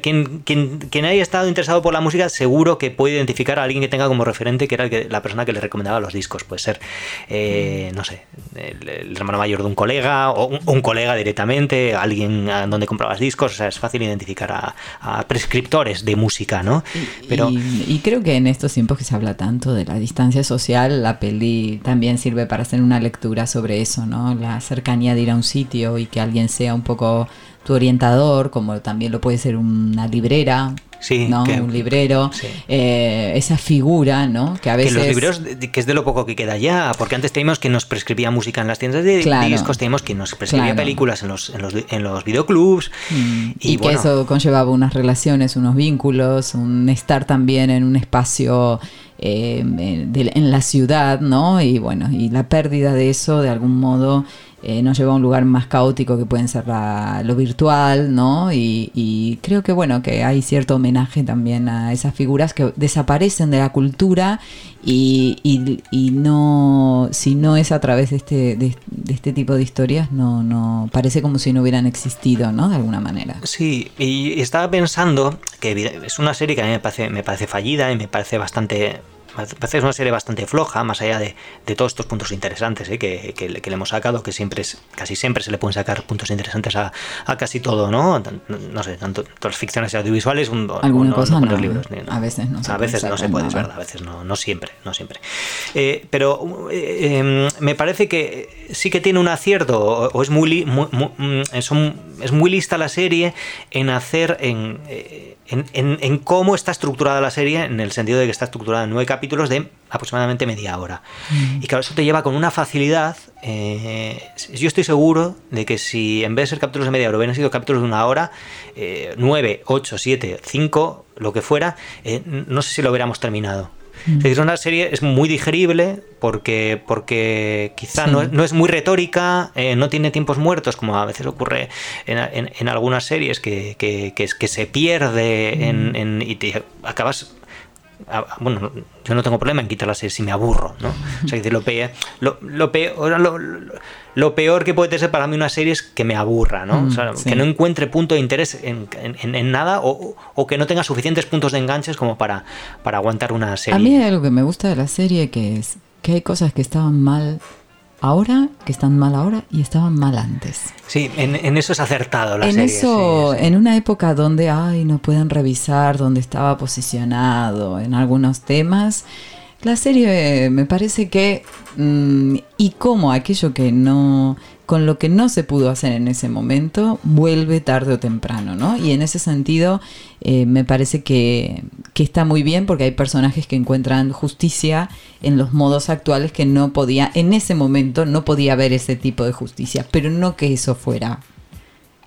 quien, quien, quien haya estado interesado por la música seguro que puede identificar a alguien que tenga como referente que era la persona que le recomendaba los discos, puede ser, eh, no sé, el, hermano mayor de un colega o un, colega directamente, alguien donde comprabas discos, o sea, es fácil identificar a, prescriptores de música, ¿no? Pero... Y, creo que en estos tiempos que se habla tanto de la distancia social, la peli también sirve para hacer una lectura sobre eso, ¿no? La cercanía de ir a un sitio y que alguien sea un poco tu orientador, como también lo puede ser una librera, Sí, ¿no? que- un librero, sí. eh, esa figura, ¿no? Que a Que veces... los libreros, que es de lo poco que queda ya, porque antes teníamos que nos prescribía música en las tiendas de Claro. discos, teníamos que nos prescribía Claro. películas en los, en los, en los videoclubs. Mm, Y, Y, que bueno, eso conllevaba unas relaciones, unos vínculos, un estar también en un espacio eh, de- en la ciudad, ¿no? Y bueno, y la pérdida de eso de algún modo eh, nos lleva a un lugar más caótico que pueden ser lo virtual, ¿no? Y, y creo que bueno, que hay cierto homenaje también a esas figuras que desaparecen de la cultura y, y- no, si no es a través de este, de, de este tipo de historias, no, no, parece como si no hubieran existido, ¿no? De alguna manera. Sí, y estaba pensando que es una serie que a mí me parece, me parece fallida y me parece bastante. Parece que es una serie bastante floja, más allá de, de todos estos puntos interesantes ¿eh? que, que le- que le hemos sacado, que siempre es, casi siempre se le pueden sacar puntos interesantes a, a casi todo, ¿no? No sé, tanto las ficciones audiovisuales, un, Alguna no- cosa no, los libros. A veces no se A veces no se puede, es verdad, a veces no, no siempre, no siempre. Eh, pero eh, em, me parece que sí que tiene un acierto, o, o es muy, muy- muy- mm, es muy lista la serie en hacer, en, en, en- en cómo está estructurada la serie, en el sentido de que está estructurada en nueve capítulos de aproximadamente media hora. Y claro, eso te lleva con una facilidad. eh, yo estoy seguro de que si en vez de ser capítulos de media hora hubieran sido capítulos de una hora, eh, nueve, ocho, siete, cinco, lo que fuera, eh, no sé si lo hubiéramos terminado. Es decir, una serie es muy digerible porque, porque quizá Sí. no, es, no es muy retórica, eh, no tiene tiempos muertos, como a veces ocurre en, en- en algunas series que, que, que, se pierde en, en- y te acabas bueno, yo no tengo problema en quitar la serie si me aburro, ¿no? O sea, que lo, pe- lo, lo peor, lo, lo- lo peor que puede ser para mí una serie es que me aburra, ¿no? Mm, O sea, sí. que no encuentre punto de interés en, en- en nada o, o que no tenga suficientes puntos de enganches como para, para aguantar una serie. A mí hay algo que me gusta de la serie que es que hay cosas que estaban mal ahora, que están mal ahora y estaban mal antes. Sí, en, en eso es acertado la en serie. eso, sí, sí. en una época donde, ay, no pueden revisar dónde estaba posicionado en algunos temas, la serie me parece que, mm, y como aquello que no, con lo que no se pudo hacer en ese momento, vuelve tarde o temprano, ¿no? Y en ese sentido, eh, me parece que, que está muy bien porque hay personajes que encuentran justicia en los modos actuales que no podía, en ese momento no podía haber ese tipo de justicia, pero no que eso fuera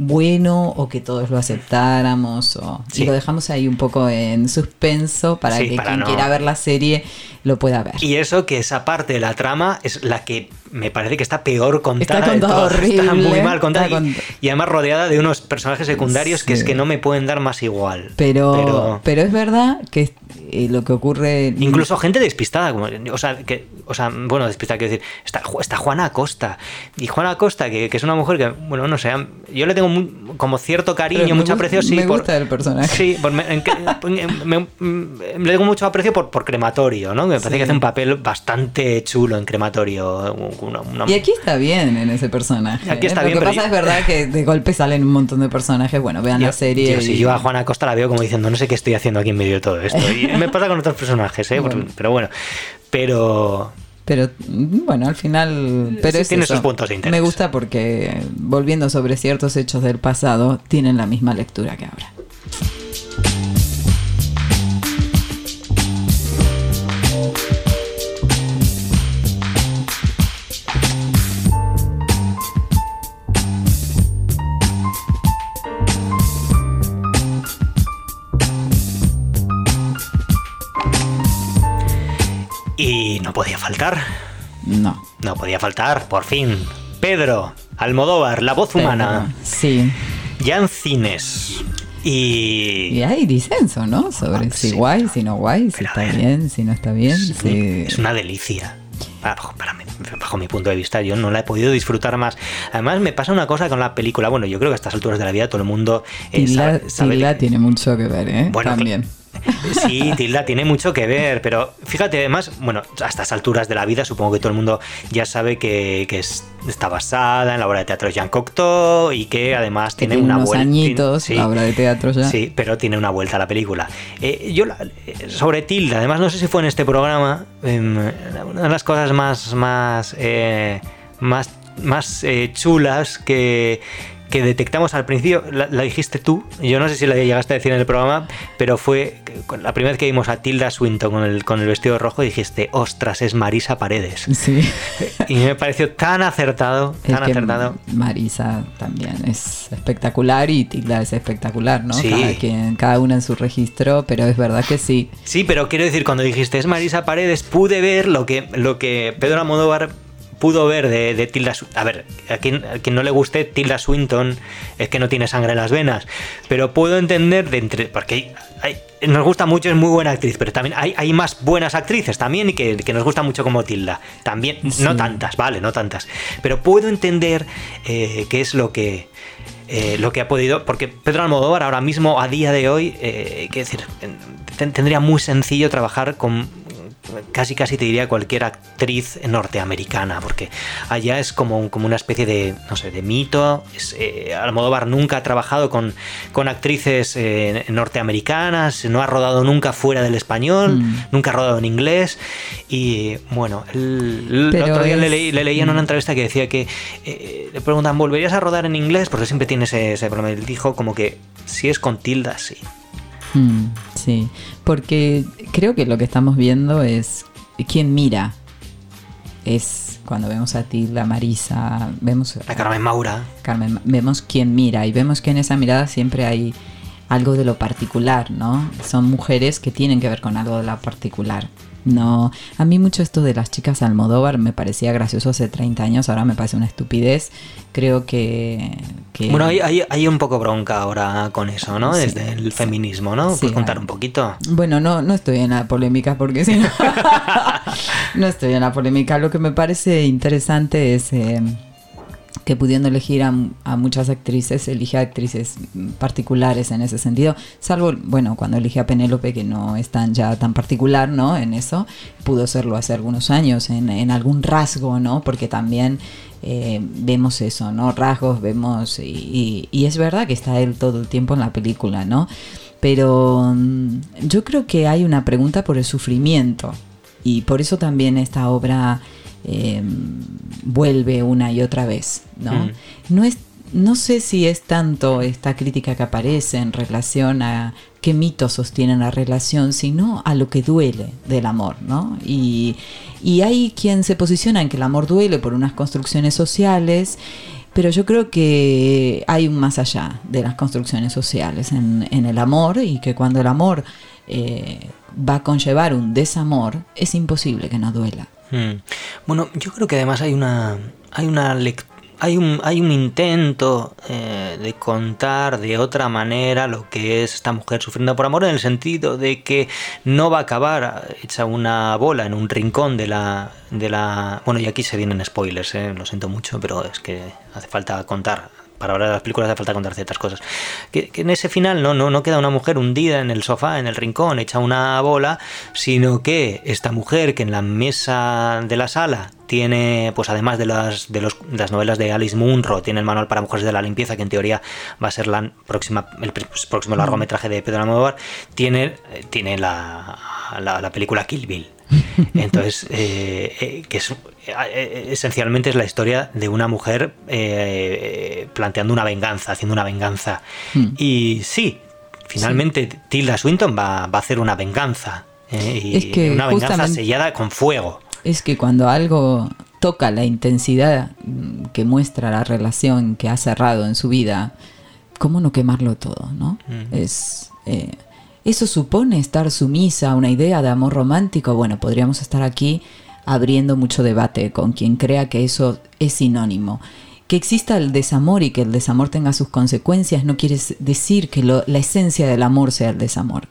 bueno o que todos lo aceptáramos o y Sí. lo dejamos ahí un poco en suspenso para Sí, que para quien no- quiera ver la serie lo pueda ver. Y eso que esa parte de la trama es la que me parece que está peor contada. Está contada todas. Está horrible, muy mal contada. y- además rodeada de unos personajes secundarios que es que no me pueden dar más igual. pero, pero es verdad que eh, lo que ocurre Incluso gente despistada, como, o sea, que, o sea, bueno, despistada quiero decir, está, está Juana Acosta. Y Juana Acosta, que, que es una mujer que, bueno, no sé, yo le tengo muy- como cierto cariño, me mucho gust- aprecio, sí. me por- gusta el personaje. Sí, por- me- en *laughs* en- me- mm, le tengo mucho aprecio por, por crematorio, ¿no? Me parece Sí. que hace un papel bastante chulo en crematorio. Una- una- Y aquí está bien en ese personaje. Aquí ¿eh? está Lo bien, que pero pasa yo- es verdad que de golpe salen un montón de personajes. Bueno, vean yo- la serie. yo, si y- yo a Juana Acosta la veo como diciendo, no sé qué estoy haciendo aquí en medio de todo esto. Y me pasa con otros personajes, ¿eh? *laughs* Bueno. Pero bueno, pero... Pero bueno, al final. Pero Sí, es tiene eso. sus puntos de interés. Me gusta porque, volviendo sobre ciertos hechos del pasado, tienen la misma lectura que ahora. Y no podía faltar, No. no podía faltar, por fin. Pedro Almodóvar, la voz humana, sí. ya en cines. Y... Y hay disenso, ¿no? Sobre Ah, si sí. guay, si no guay, si está ver. bien, si no está bien. Es, si- es una delicia. Bajo, para mí- bajo mi punto de vista, yo no la he podido disfrutar más. Además, me pasa una cosa con la película. Bueno, yo creo que a estas alturas de la vida todo el mundo eh, sabe- sabe- tiene mucho que ver, ¿eh? Bueno, También. Sí, Tilda tiene mucho que ver, pero fíjate, además, bueno, a estas alturas de la vida supongo que todo el mundo ya sabe que, que es- está basada en la obra de teatro de Jean Cocteau y que además Que tiene, tiene una unos vuelta. añitos sí, la obra de teatro ya. Sí, pero tiene una vuelta a la película. Eh, yo, la- eh, sobre Tilda, además, no sé si fue en este programa, em, una de las cosas más, más, eh, más, más chulas que, que detectamos al principio, la, dijiste tú, yo no sé si la llegaste a decir en el programa, pero fue la primera vez que vimos a Tilda Swinton con el, con el vestido rojo, dijiste, ostras, es Marisa Paredes. Sí. Y me pareció tan acertado, tan acertado. Marisa también es espectacular y Tilda es espectacular, ¿no? Sí. Cada, quien, cada una en su registro, pero es verdad que sí. Sí, pero quiero decir, cuando dijiste es Marisa Paredes, pude ver lo que, lo que Pedro Amodóvar pudo ver de, Tilda A ver, a quien, no le guste Tilda Swinton es que no tiene sangre en las venas. Pero puedo entender de entre. Porque nos gusta mucho, es muy buena actriz, pero también hay, hay más buenas actrices también y que, nos gusta mucho como Tilda. También, no tantas, vale, no tantas. Pero puedo entender eh, qué es lo que. Eh, lo que ha podido, porque Pedro Almodóvar ahora mismo, a día de hoy, eh, decir, tendría muy sencillo trabajar con casi casi te diría cualquier actriz norteamericana, porque allá es como, como una especie de, no sé, de mito. Es, eh, Almodóvar nunca ha trabajado con, con actrices eh, norteamericanas, no ha rodado nunca fuera del español, mm. nunca ha rodado en inglés. Y bueno, el, otro día le, leí, le leí en una mm. entrevista que decía que eh, le preguntan, ¿volverías a rodar en inglés? Porque siempre tiene ese, ese problema. Él dijo como que si es con tilda, sí. Mm, sí, porque creo que lo que estamos viendo es quién mira. Es cuando vemos a Tilda, Marisa, vemos a Carmen Maura. Carmen, vemos quién mira y vemos que en esa mirada siempre hay algo de lo particular, ¿no? Son mujeres que tienen que ver con algo de lo particular. No, a mí mucho esto de las chicas Almodóvar me parecía gracioso hace 30 años, ahora me parece una estupidez. Creo que... bueno, hay, hay, un poco bronca ahora con eso, ¿no? Desde el feminismo, ¿no? ¿Puedes contar un poquito? Bueno, no, no estoy en la polémica porque si no... *laughs* no estoy en la polémica. Lo que me parece interesante es... Eh, que pudiendo elegir a, muchas actrices, elige a actrices particulares en ese sentido, salvo, bueno, cuando elige a Penélope, que no es tan ya tan particular, ¿no? En eso, pudo serlo hace algunos años, en, algún rasgo, ¿no? Porque también eh, vemos eso, ¿no? Rasgos, vemos, y, y, es verdad que está él todo el tiempo en la película, ¿no? Pero mm, yo creo que hay una pregunta por el sufrimiento, y por eso también esta obra Em, vuelve una y otra vez, ¿no? Mm. No, es, no sé si es tanto esta crítica que aparece en relación a qué mitos sostienen la relación, sino a lo que duele del amor, ¿no? Y, hay quien se posiciona en que el amor duele por unas construcciones sociales, pero yo creo que hay un más allá de las construcciones sociales en, el amor y que cuando el amor eh, va a conllevar un desamor, es imposible que no duela. Hmm. Bueno, yo creo que además hay una hay una hay un, hay un intento eh, de contar de otra manera lo que es esta mujer sufriendo por amor en el sentido de que no va a acabar hecha una bola en un rincón de la de la bueno y aquí se vienen spoilers eh, lo siento mucho pero es que hace falta contar para hablar de las películas hace falta contar ciertas cosas. Que, en ese final no, no, no queda una mujer hundida en el sofá, en el rincón, hecha una bola, sino que esta mujer que en la mesa de la sala tiene, pues además de las, de, los, las novelas de Alice Munro, tiene el manual para mujeres de la limpieza, que en teoría va a ser la próxima, el próximo largometraje de Pedro Almodóvar, tiene, tiene la, la película Kill Bill *laughs* entonces, eh, eh, que es, esencialmente es la historia de una mujer planteando una venganza, haciendo una venganza. Hmm. Y sí, finalmente Tilda Swinton va, a hacer una venganza. y una venganza sellada con fuego. Es que cuando algo toca la intensidad que muestra la relación que ha cerrado en su vida, ¿cómo no quemarlo todo? ¿no? Es ¿Eso supone estar sumisa a una idea de amor romántico? Bueno, podríamos estar aquí abriendo mucho debate con quien crea que eso es sinónimo. Que exista el desamor y que el desamor tenga sus consecuencias no quiere decir que la esencia del amor sea el desamor.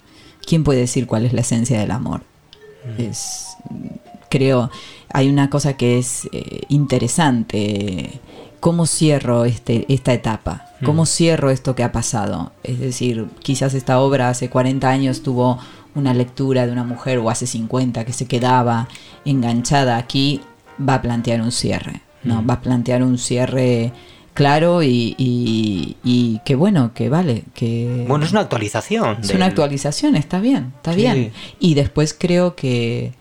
¿Quién puede decir cuál es la esencia del amor? Mm. Es, creo, hay una cosa que es eh, interesante ¿cómo cierro este, esta etapa? ¿Cómo mm. cierro esto que ha pasado? Es decir, quizás esta obra hace 40 años tuvo una lectura de una mujer o hace 50 que se quedaba enganchada aquí, va a plantear un cierre, ¿no? Mm. Va a plantear un cierre claro y, y, que bueno, que vale, que... Bueno, es una actualización. Es una actualización, está bien, está bien. Y después creo que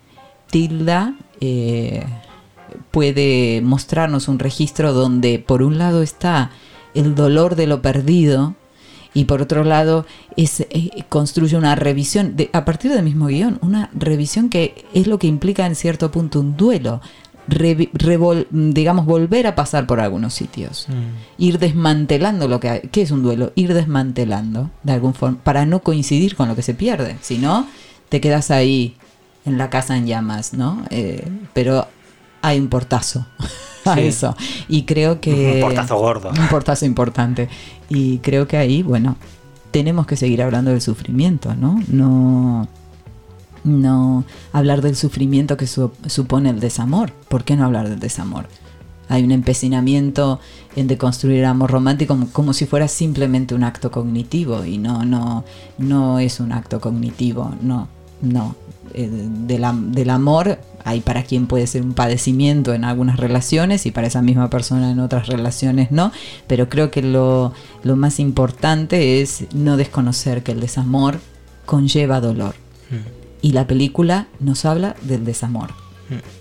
Tilda... Eh, puede mostrarnos un registro donde por un lado está el dolor de lo perdido y por otro lado es, eh, construye una revisión, de, a partir del mismo guion, una revisión que es lo que implica en cierto punto un duelo. digamos, volver a pasar por algunos sitios. Mm. Ir desmantelando lo que hay. ¿Qué es un duelo? Ir desmantelando, de algún forma, para no coincidir con lo que se pierde. Si no, te quedas ahí en la casa en llamas, ¿no? Eh, pero hay un portazo *laughs* a eso. Y creo que... Un portazo gordo. Un portazo importante. Y creo que ahí, bueno, tenemos que seguir hablando del sufrimiento, ¿no? No, no hablar del sufrimiento que supone el desamor. ¿Por qué no hablar del desamor? Hay un empecinamiento en deconstruir el amor romántico como, como, si fuera simplemente un acto cognitivo y no, no, no es un acto cognitivo, no, no. Eh, del amor hay para quien puede ser un padecimiento en algunas relaciones y para esa misma persona en otras relaciones no, pero creo que lo, más importante es no desconocer que el desamor conlleva dolor. Mm. Y la película nos habla del desamor. Mm.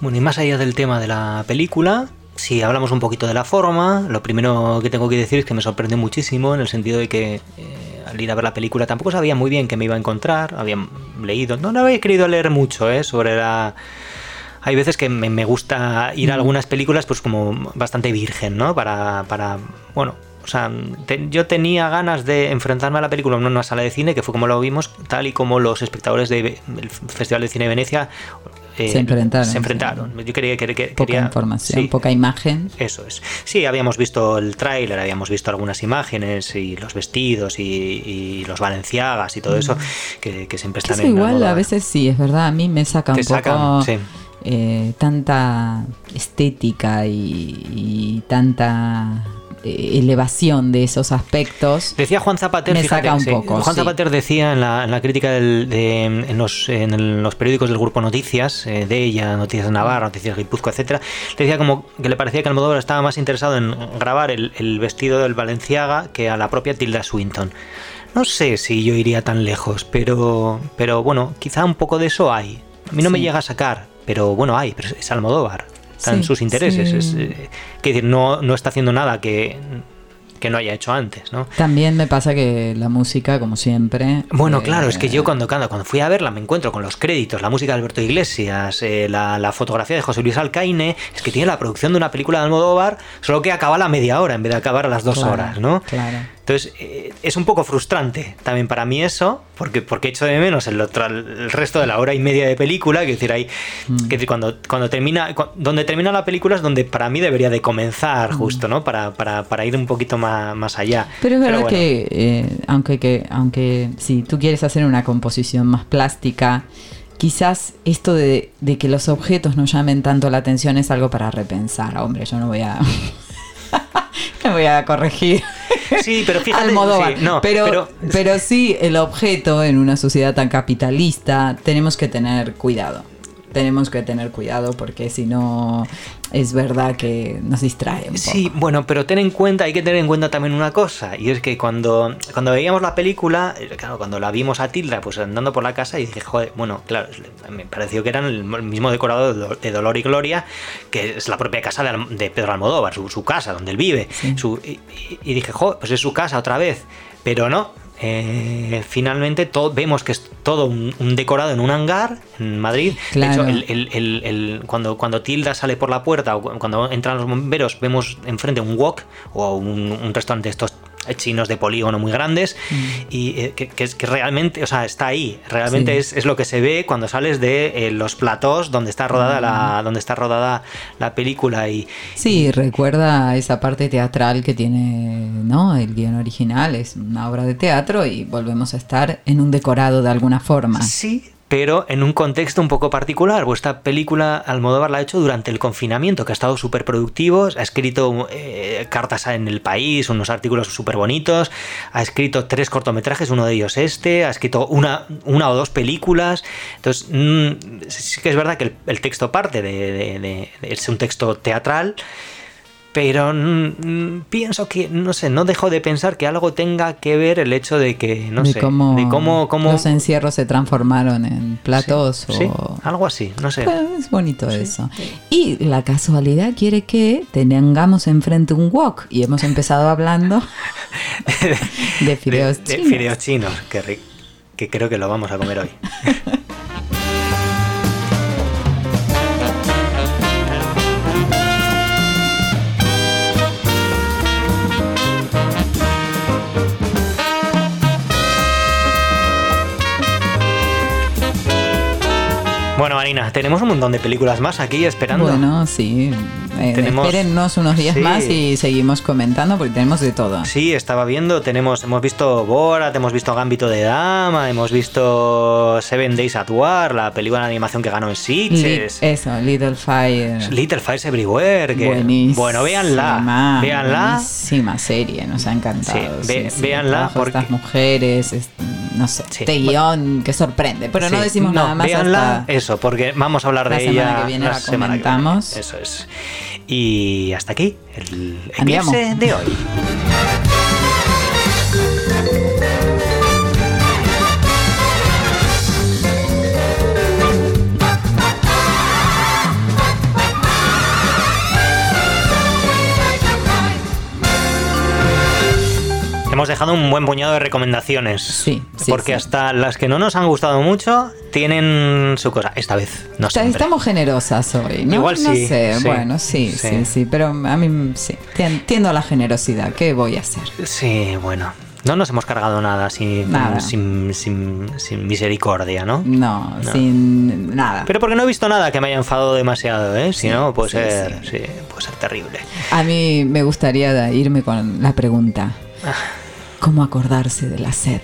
Bueno, y más allá del tema de la película, si hablamos un poquito de la forma, lo primero que tengo que decir es que me sorprendió muchísimo en el sentido de que eh, al ir a ver la película tampoco sabía muy bien qué me iba a encontrar, había leído, no, no había querido leer mucho eh, sobre la... Hay veces que me, gusta ir a mm. algunas películas pues como bastante virgen, ¿no? Para, para bueno, o sea, yo tenía ganas de enfrentarme a la película en una sala de cine, que fue como lo vimos, tal y como los espectadores del Festival de Cine de Venecia eh, se enfrentaron. Se enfrentaron. Yo quería, que poca información, poca imagen. Eso es. Sí, habíamos visto el tráiler, habíamos visto algunas imágenes y los vestidos y, los valenciagas y todo eso mm. que, siempre están en igual a veces sí, es verdad, a mí me saca un poco eh, tanta estética y tanta eh, elevación de esos aspectos. Decía Juan Zapater, me saca un poco. Juan Zapater decía en la, crítica de, en, los, en, los, periódicos del grupo Noticias, eh, de ella, Noticias de Navarra, Noticias de Guipúzcoa, etcétera, decía como que le parecía que Almodóvar estaba más interesado en grabar el, vestido del Valenciaga que a la propia Tilda Swinton. No sé si yo iría tan lejos, pero, pero bueno, quizá un poco de eso hay. A mí no me llega a sacar, pero bueno, hay, pero es Almodóvar están sus intereses. Es, eh, decir, no, no está haciendo nada que que no haya hecho antes, ¿no? También me pasa que la música, como siempre... Bueno, claro, es que yo cuando, cuando fui a verla me encuentro con los créditos, la música de Alberto Iglesias, eh, la, fotografía de José Luis Alcaine, es que tiene la producción de una película de Almodóvar, solo que acaba a la media hora en vez de acabar a las dos horas, ¿no? Claro. Entonces, eh, es un poco frustrante también para mí eso, porque, porque echo de menos el, el resto de la hora y media de película, que decir, ahí, mm. que cuando, cuando termina, donde termina la película es donde para mí debería de comenzar, mm. justo, ¿no? Para, para, para, ir un poquito más, más allá. Pero es verdad que, eh, aunque, que, aunque si tú quieres hacer una composición más plástica, quizás esto de, de que los objetos no llamen tanto la atención es algo para repensar. Hombre, yo no voy a... *laughs* me voy a corregir. Sí, pero fíjate. no, pero, pero sí, el objeto en una sociedad tan capitalista, tenemos que tener cuidado tenemos que tener cuidado porque si no es verdad que nos distrae un Sí, bueno, pero ten en cuenta, hay que tener en cuenta también una cosa, y es que cuando, cuando veíamos la película, eh, claro, cuando la vimos a Tilda, pues andando por la casa, y dije, joder, bueno, claro, me pareció que eran el mismo decorado de Dolor y Gloria, que es la propia casa de, Pedro Almodóvar, su, casa, donde él vive. y, y dije, joder, pues es su casa otra vez. Pero no, eh, finalmente vemos que es todo un, decorado en un hangar en Madrid. De hecho, cuando, cuando Tilda sale por la puerta o cuando entran los bomberos, vemos enfrente un wok o un, un restaurante de estos chinos de polígono muy grandes mm. y eh, que, que, que, realmente, o sea, está ahí, realmente es, es, lo que se ve cuando sales de eh, los platós donde está rodada la mm. donde está rodada la película y sí, recuerda esa parte teatral que tiene, ¿no? El guion original es una obra de teatro y volvemos a estar en un decorado de alguna forma. Sí, pero en un contexto un poco particular. Esta película Almodóvar la ha hecho durante el confinamiento, que ha estado súper productivo, ha escrito eh, cartas en el país, unos artículos súper bonitos, ha escrito tres cortometrajes, uno de ellos este, ha escrito una, una o dos películas. Entonces, mm, sí que es verdad que el, texto parte de, es un texto teatral pero mm, pienso que, no sé, no dejo de pensar que algo tenga que ver el hecho de que, no de sé, cómo, de cómo, cómo- los encierros se transformaron en platos Sí, o... algo así, no sé. Pues, es bonito eso. Y la casualidad quiere que tengamos enfrente un wok y hemos empezado hablando *laughs* de fideos de, de chinos. fideos chinos, que, que creo que lo vamos a comer hoy. *laughs* Bueno, Marina, tenemos un montón de películas más aquí esperando. Bueno, sí. Eh, Tenemos- espérennos unos días sí. más y seguimos comentando porque tenemos de todo. Sí, estaba viendo, tenemos, hemos visto Borat, hemos visto Gambito de Dama, hemos visto Seven Days at War, la película de animación que ganó en Li- Sitges. eso, Little Fire. Little Fires Everywhere, que Buenísima, bueno, véanla, véanla. Buenísima serie, nos ha encantado. Sí, ve- véanla trabajo de porque- estas mujeres, es- no sé, Sí. este guion que sorprende, pero no Sí, decimos nada más véanla, hasta eso, porque vamos a hablar la de semana ella que viene la la semana que viene. comentamos. Eso es. Y hasta aquí el Andiamo. eclipse de hoy. Hemos dejado un buen puñado de recomendaciones. Sí, sí, Porque sí. hasta las que no nos han gustado mucho tienen su cosa. Esta vez, no siempre. estamos generosas hoy, ¿no? Igual No sí, sé, sí, bueno, sí, sí. sí, pero a mí sí, tien- tiendo a la generosidad, ¿qué voy a hacer? Sí, bueno. No nos hemos cargado nada sin, Nada. sin, sin- sin misericordia, ¿no? No, No. sin nada. Pero porque no he visto nada que me haya enfadado demasiado, ¿eh? Si Sí, no, puede sí, ser, sí, puede ser terrible. A mí me gustaría irme con la pregunta, Ah. ¿Cómo acordarse de la sed?